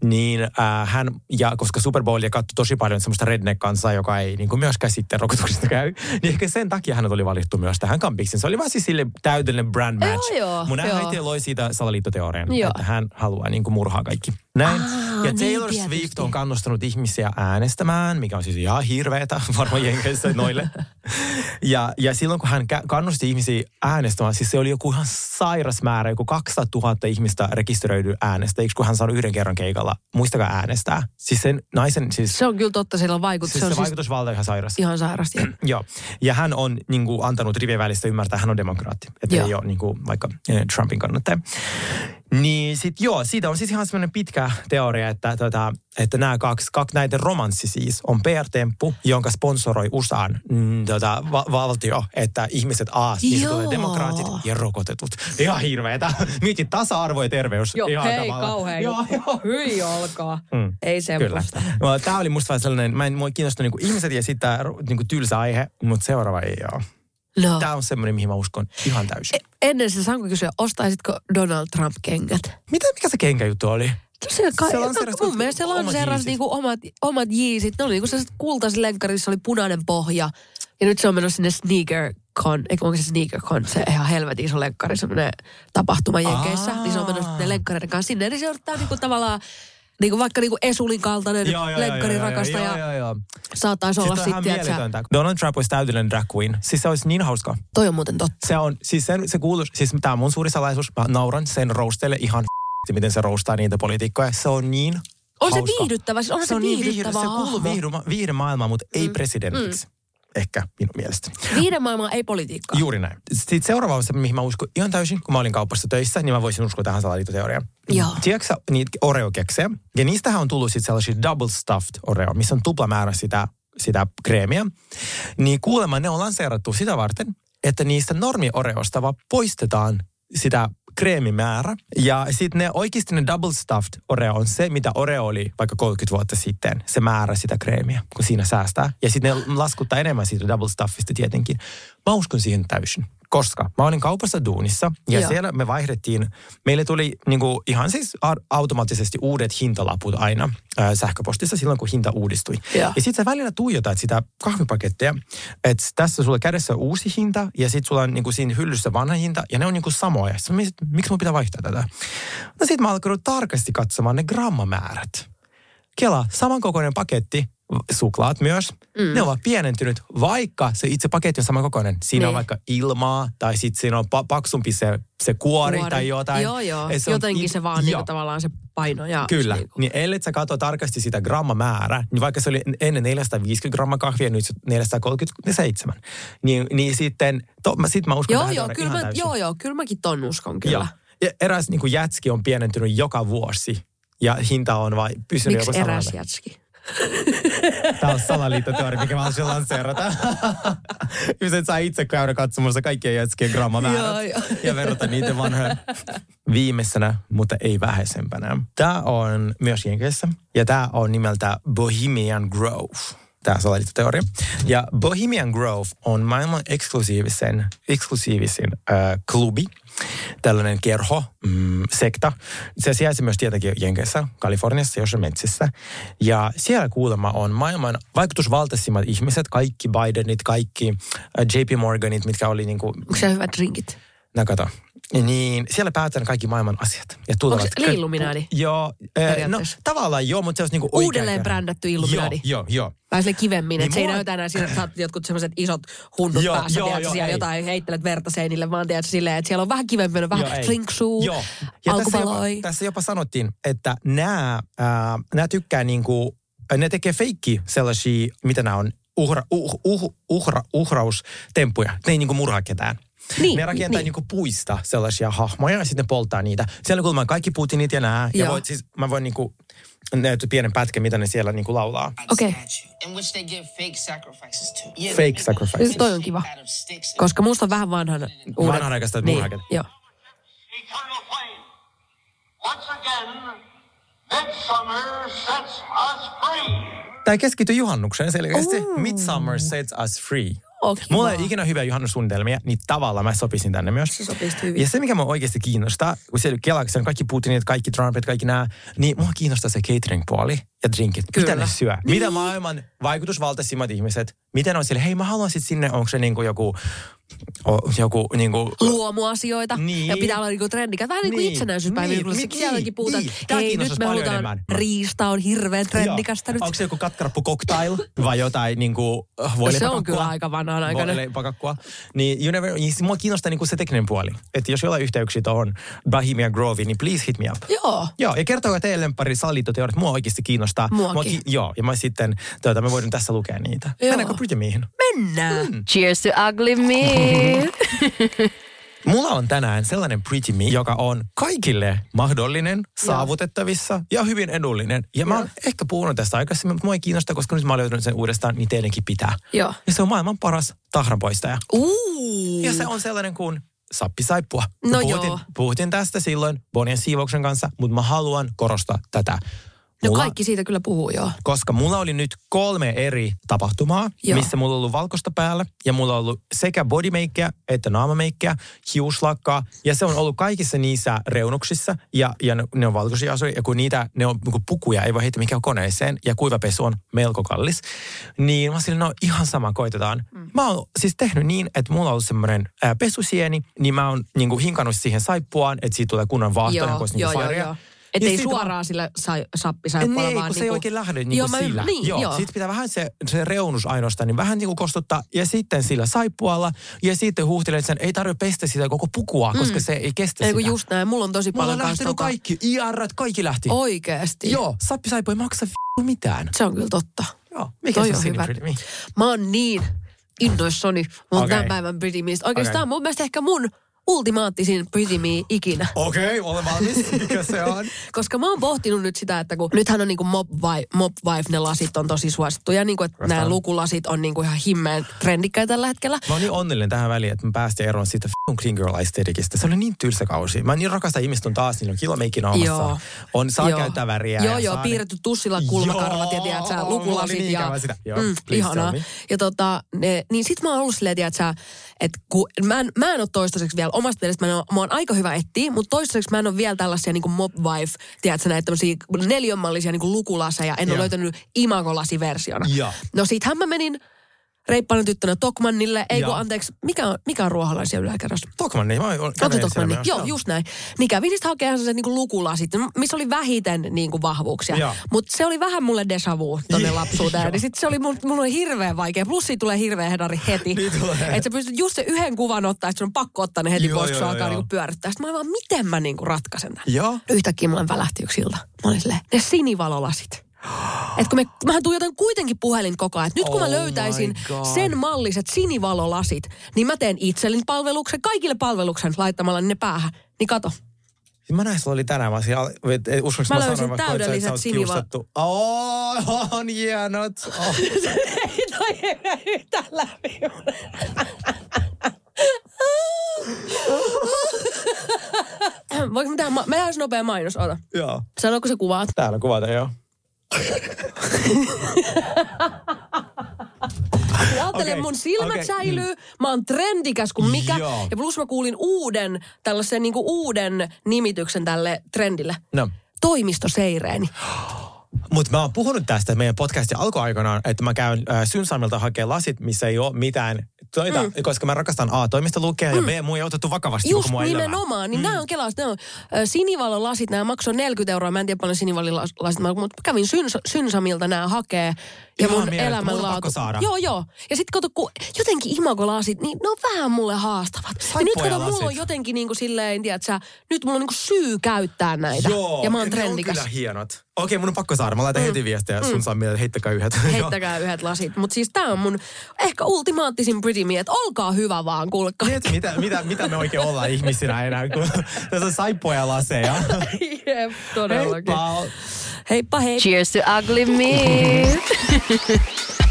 Niin ää, hän, ja koska Super Bowlia katsoi tosi paljon semmoista redneck-kansaa, joka ei niin kuin myöskään sitten rokotuksista käy, niin ehkä sen takia hän oli valittu myös tähän kampikseen. Se oli vaan siis sille täydellinen brand match. Joo, joo, Mun äiti loi siitä salaliittoteorian, Joo. että hän haluaa niin kuin murhaa kaikki. Näin. Aa, ja niin Taylor tietysti. Swift on kannustanut ihmisiä äänestämään, mikä on siis ihan hirveetä varmaan jenkeissä noille. ja, ja silloin kun hän kannusti ihmisiä äänestämään, siis se oli joku ihan sairas määrä, joku 200 000 ihmistä rekisteröidy äänestäjiksi, kun hän saanut yhden kerran keikalla. Muistakaa äänestää. Siis sen naisen, siis, Se on kyllä totta, sillä on vaikutus. siis se on se siis vaikutusvalta on ihan sairas. ihan sairasti. Joo, ja hän on niin kuin, antanut rivien välistä ymmärtää, että hän on demokraatti. Että ei ole niin kuin, vaikka eh, Trumpin kannattaja. Niin sit joo, siitä on siis ihan semmoinen pitkä teoria, että, tota, että nämä kaksi, kaksi näiden romanssi siis on PR-temppu, jonka sponsoroi USAn mm, tota, va- valtio, että ihmiset A, niin tulee demokraatit ja rokotetut. Ihan hirveetä. Mieti tasa-arvo ja terveys. Joo, ihan hei, kamala. kauhean Joo, joo. Hyi olkaa. Mm. Ei semmoista. No, Tämä oli musta sellainen, mä en mua kiinnosta niinku ihmiset ja sitten niinku tylsä aihe, mutta seuraava ei ole. No. Tämä on semmoinen, mihin mä uskon ihan täysin. Ennen se saanko kysyä, ostaisitko Donald Trump-kengät? Mitä, mikä se kenkäjuttu oli? No Se, ka- Se lanseerasi mun mielestä se omat lanseerasi jeesit. niinku omat, omat jiisit. Ne oli niinku sellaiset kultaiset lenkkarissa oli punainen pohja. Ja nyt se on menossa sinne sneaker con, eikö onko se sneaker con, se ihan helvetin iso lenkkari, semmoinen tapahtuma Jenkeissä. Aa. Niin se on menossa ne lenkkareiden kanssa sinne. Niin se on tää niinku tavallaan niinku vaikka niinku Esulin kaltainen lenkkarin rakastaja saattaisi Siis olla on sitten, mieletöntä. Donald Trump olisi täydellinen drag queen. Siis se olisi niin hauska. toi on muuten totta. Se on, siis se, se kuuluu, siis tämä on mun suuri salaisuus. Mä nauran sen roasteille ihan miten se roustaa niitä poliitikkoja. Se on niin On se hauska. viihdyttävä, siis onhan se, se on niin viihdyttävä viihdy, se kuuluu viihdy, viihde maailmaan, mutta ei presidentiksi. Ehkä minun mielestäni. Viiden maailmaa ei politiikkaa. Juuri näin. Sitten seuraava on se, mihin mä uskon ihan täysin, kun mä olin kaupassa töissä, niin mä voisin uskoa tähän salaliittoteoriaan. Joo. Tiedätkö niitä Oreo-keksejä? Ja niistähän on tullut sitten sellaisia double stuffed Oreo, missä on tupla määrä sitä, sitä kreemiä. Niin kuulemma ne on lanseerattu sitä varten, että niistä normi Oreosta vaan poistetaan sitä kreemimäärä. Ja sitten ne oikeasti ne double stuffed Oreo on se, mitä Oreo oli vaikka 30 vuotta sitten. Se määrä sitä kreemiä, kun siinä säästää. Ja sitten ne laskuttaa enemmän siitä double stuffista tietenkin. Mä uskon siihen täysin. Koska mä olin kaupassa duunissa ja Joo. siellä me vaihdettiin, meille tuli niinku ihan siis automaattisesti uudet hintalaput aina ää, sähköpostissa silloin, kun hinta uudistui. Joo. Ja sitten sä välillä tuijotat sitä kahvipakettia, että tässä sulla kädessä uusi hinta ja sitten sulla on niinku siinä hyllyssä vanha hinta ja ne on niinku samoja. Sitten että miksi mun pitää vaihtaa tätä? No sitten mä alkanut tarkasti katsomaan ne grammamäärät. Kela, samankokoinen paketti, suklaat myös, mm. ne ovat pienentynyt, vaikka se itse paketti on samankokoinen. Siinä on Niin. vaikka ilmaa, tai sitten siinä on pa- paksumpi se, se kuori, kuori tai jotain. Joo, joo. Se on Jotenkin il- se vaan niinku tavallaan se paino. Ja Kyllä, Niinku. niin ellei sä katso tarkasti sitä grammamäärä, niin vaikka se oli ennen 450 grammaa kahvia, nyt se 437, niin, niin sitten, to, mä, sit mä uskon Joo, joo, kyllä mä, täysin. joo, joo, kyllä mäkin ton uskon kyllä. Joo. Ja eräs niin kuin jätski on pienentynyt joka vuosi ja hinta on vain pysynyt Miksi joku eräs jätski? Tämä on salaliittoteoria, mikä mä haluaisin lanseerata. Ihmiset saa itse käydä katsomassa kaikkien jätskien grammamäärät joo. ja verrata niitä vanhoja. Viimeisenä, mutta ei vähäisempänä. Tämä on myös Jenkeissä ja tämä on nimeltä Bohemian Grove. Tämä salaliittoteoria. Ja Bohemian Grove on maailman eksklusiivisen, eksklusiivisin äh, klubi, tällainen kerho, mm, sekta. Se sijaitsee myös tietenkin Jenkeissä, Kaliforniassa, jossain metsissä. Ja siellä kuulemma on maailman vaikutusvaltaisimmat ihmiset, kaikki Bidenit, kaikki äh, JP Morganit, mitkä oli niinku, Onko se hyvät drinkit? no kato, niin siellä päätetään kaikki maailman asiat. Ja Onko se Illuminati? Joo, äh, no Periaatteessa? tavallaan joo, mutta se olisi niinku Uudelleen brändätty Illuminati. Joo, joo, joo. Vähän sille kivemmin, Niin että se ei mua- näytä enää siinä, että oot jotkut semmoiset isot hundut Joo, päässä, joo, tiedätkö, joo, siellä ei. jotain heittelet verta seinille, vaan tiedätkö, silleen, että siellä on vähän kivempi, on vähän Joo, flinksuu, Joo. Ja tässä jopa, tässä jopa sanottiin, että nämä, ää, nämä tykkää niinku, ne tekee feikki sellaisia, mitä nämä on, uhra, uh, uh, uhra, uhraustemppuja. Ne ei niinku murhaa ketään. Niin, ne rakentaa niin. niinku puista sellaisia hahmoja ja sitten ne polttaa niitä. Siellä on kuulemma kaikki Putinit ja nämä. Ja Joo. voit, siis, mä voin niinku näyttää pienen pätkän, mitä ne siellä niinku laulaa. Okei. statue in which they give fake sacrifices. Siis toi on kiva. Koska musta on vähän vanhan uudet. Vanhanaikaista niin, murhaket. joo. Once again, midsummer sets us free. Tämä keskittyy juhannukseen selkeästi. Midsummer sets us free. Oh, kiva. Mulla ei ole ikinä hyviä juhannussuunnitelmia, niin tavallaan mä sopisin tänne myös. Se hyvin. Ja se, mikä mua oikeasti kiinnostaa, kun siellä Kelaksi on kaikki Putinit, kaikki Trumpit, kaikki nämä, niin mua kiinnostaa se catering-puoli ja drinkit. Mitä Kyllä. ne syö? Niin. Mitä maailman vaikutusvaltaisimmat ihmiset, miten on sille, hei mä haluan sit sinne, onko se niinku joku, o, joku niinku, luomuasioita. Niin. Ja pitää olla niinku trendikä. Vähän niin kuin Niin. itsenäisyyspäivä. Niin. Niin. Niin. Sielläkin puhutaan, Niin. että hei nyt me halutaan, enemmän. riista on hirveän trendikästä nyt. Onko se joku katkarappu cocktail vai jotain niinku Se on kyllä aika vanhanaikainen. Voileipakakkua. Niin you never, niin mua kiinnostaa niinku se tekninen puoli. Että jos jollain yhteyksiä tuohon Bohemian Groveen, niin please hit me up. Joo. Joo, ja kertokaa teidän lemppari salaliittoteoriat. Mua oikeasti kiinnostaa. Muakin. Mua joo, ja mä sitten, tuota, me voidaan tässä lukea niitä. Joo. Mennäänkö Pretty Meihin? Mennään. Mm. Cheers to ugly me. Mulla on tänään sellainen Pretty Me, joka on kaikille mahdollinen, saavutettavissa ja hyvin edullinen. Ja mä oon ehkä puhunut tästä aikaisemmin, mutta mua ei kiinnosta, koska nyt mä oon löytänyt sen uudestaan, niin teidänkin pitää. Joo. Ja se on maailman paras tahranpoistaja. Uuu. Ja se on sellainen kuin sappisaippua. No puhutin, joo. puhutin tästä silloin Bonien siivouksen kanssa, mutta mä haluan korostaa tätä. No Mulla- kaikki siitä kyllä puhuu, joo. koska mulla oli nyt kolme eri tapahtumaa, Joo. missä mulla on ollut valkoista päällä ja mulla on ollut sekä bodymakeä että naamameikkiä, hiuslakkaa ja se on ollut kaikissa niissä reunuksissa ja, ja ne, ne on valkoisia asuja ja kun niitä, ne on niin pukuja, ei voi heittää mikään koneeseen ja kuivapesu on melko kallis, niin mä silleen, no ihan sama, koitetaan. Mm. Mä oon siis tehnyt niin, että mulla on ollut semmoinen pesusieni, niin mä oon niin hinkannut siihen saippuaan, että siitä tulee kunnon vaahto, Joo, niin kuin olisi joo, niin joo, fairia. joo. Että Ja ei sit vaan- suoraan sillä sai, sappisaippua, niin, vaan kun se ei niinku- oikein lähde niin joo, mä- sillä. Niin, joo. joo. Sitten pitää vähän se, se reunus ainoastaan, niin vähän niin kuin kostuttaa. Ja sitten sillä saippualla. Ja sitten huuhtelet sen, ei tarvitse pestä sitä koko pukua, koska se ei kestä Ei sitä. just näin. Mulla on tosi Mulla paljon on kanssa lähtenyt tota- kaikki. IR, kaikki lähti. Oikeesti. Joo, sappisaipu ei maksa mitään. Se on kyllä totta. Joo, mikä Toi se on on hyvä. Mä oon niin innoissani mun Okei. tämän päivän Pretty Meistä. Oikeastaan Okei. mun mielestä ehkä mun ultimaattisin pretty me ikinä. Okei, okay, ole valmis. Mikä se on? Koska mä oon pohtinut nyt sitä, että kun nythän on niinku mob wife, mob wife ne lasit on tosi suosittuja, niinku, että nämä lukulasit on niinku ihan himmeen trendikkäitä tällä hetkellä. Mä oon niin onnellinen tähän väliin, että mä päästiin eroon siitä f***ing clean girl aestheticista. Se oli niin tylsä kausi. Mä niin rakastan ihmistun taas, niillä on kilomeikki naamassa. Joo. On, saa Joo. käyttää väriä. Joo, joo, saa piirretty tussilla kulmakarvat ja tiedät sä, lukulasit niin ja... sitä. Joo, mm, ihanaa. Ja tota, ne, niin sit mä oon ollut silleen, tiedät sä, että kun mä en, mä en ole toistaiseksi vielä, omasta mielestä mä, en oo, mä oon aika hyvä etsiä, mutta toistaiseksi mä en ole vielä tällaisia niinku mob wife, tiedät sä, näitä tämmöisiä neliönmallisia niinku lukulaseja, en ole Joo. löytänyt imagolasiversiona. Joo. No sittenhän mä menin reippana tyttönä Tokmannille, ei kun Joo. anteeksi, mikä on, mikä on ruoholaisia yläkerras? Tokman, niin mä kävelin Tokmanni. Joo, myös. just näin. Niin kävin sitten hakemaan sellaiset niinku lukulasit, missä oli vähiten niinku vahvuuksia. Joo. Mutta se oli vähän mulle deja vu tonne Joo. lapsuuteen. Niin sit se oli, mun, mulla oli hirveän vaikea. Plus siitä tulee hirveä hedari heti. Niin. Että sä pystyt just se yhden kuvan ottaa, että sun on pakko ottaa ne heti Joo, pois, kun se joo, alkaa joo. niinku pyörittää. Sitten mä vaan, miten mä niinku ratkaisen tämän? Joo. Yhtäkkiä mulle välähti yksi ilta. Mä olin silleen, ne sinivalolasit. Et kun me, mähän tuijotan kuitenkin puhelin koko ajan. Et nyt kun Oh mä löytäisin my God. sen malliset sinivalolasit, niin mä teen itselleni palveluksen, kaikille palveluksen laittamalla ne päähän. Niin kato. Mä näin, sulla oli tänään, mä et- uskonko Mä mä, löysin sanoin, sä- täydelliset sä oot siniva- kiusattu. Oh, on hienot. Oh. Ei toi ei yhtään läpi. Voinko mä tehdä, mä tehdään nopea mainos, ota. Joo. Sanoiko se kuvaat? Täällä kuvata, joo. Ja ajattele, Okei, mun silmät okei, säilyy, mä oon trendikäs kuin mikä. Joo. Ja plus mä kuulin uuden, tällaisen niinku uuden nimityksen tälle trendille. No. Toimistoseireeni. Mutta mä oon puhunut tästä meidän podcastin alkuaikanaan, että mä käyn äh, Synsalmilta hakemaan lasit, missä ei ole mitään toita, mm. koska mä rakastan A, toimista lukea ja B, mua ei otettu vakavasti Just koko nimenomaan. Niin mm. nämä on kelaus. Nämä on ö, sinivalolasit. Nämä maksoi 40 euroa. Mä en tiedä paljon sinivalolasit, mutta kävin syns, Synsamilta nämä hakee. Ja Ihan mun elämänlaatu. saada. Joo, joo. Ja sitten kato, kun jotenkin imagolasit, niin ne on vähän mulle haastavat. Ja nyt kato, mulla on jotenkin niin kuin silleen, tiedät sä, nyt mulla on niin kuin syy käyttää näitä. Joo, ja mä oon ne on trendikäs. kyllä hienot. Okei, mun on pakko saada. Mä laitan mm. heti viestiä mm. sun Sammille, että heittäkää yhdet. Heittäkää yhdet lasit. Mutta siis tää on mun ehkä ultimaattisin pretty me, että olkaa hyvä vaan, kuulkaa. Mieti, mitä, mitä, mitä me oikein ollaan ihmisinä enää, kun tässä on saippuja laseja. Jep, todellakin. Heippa! Heippa hei. Cheers to ugly me.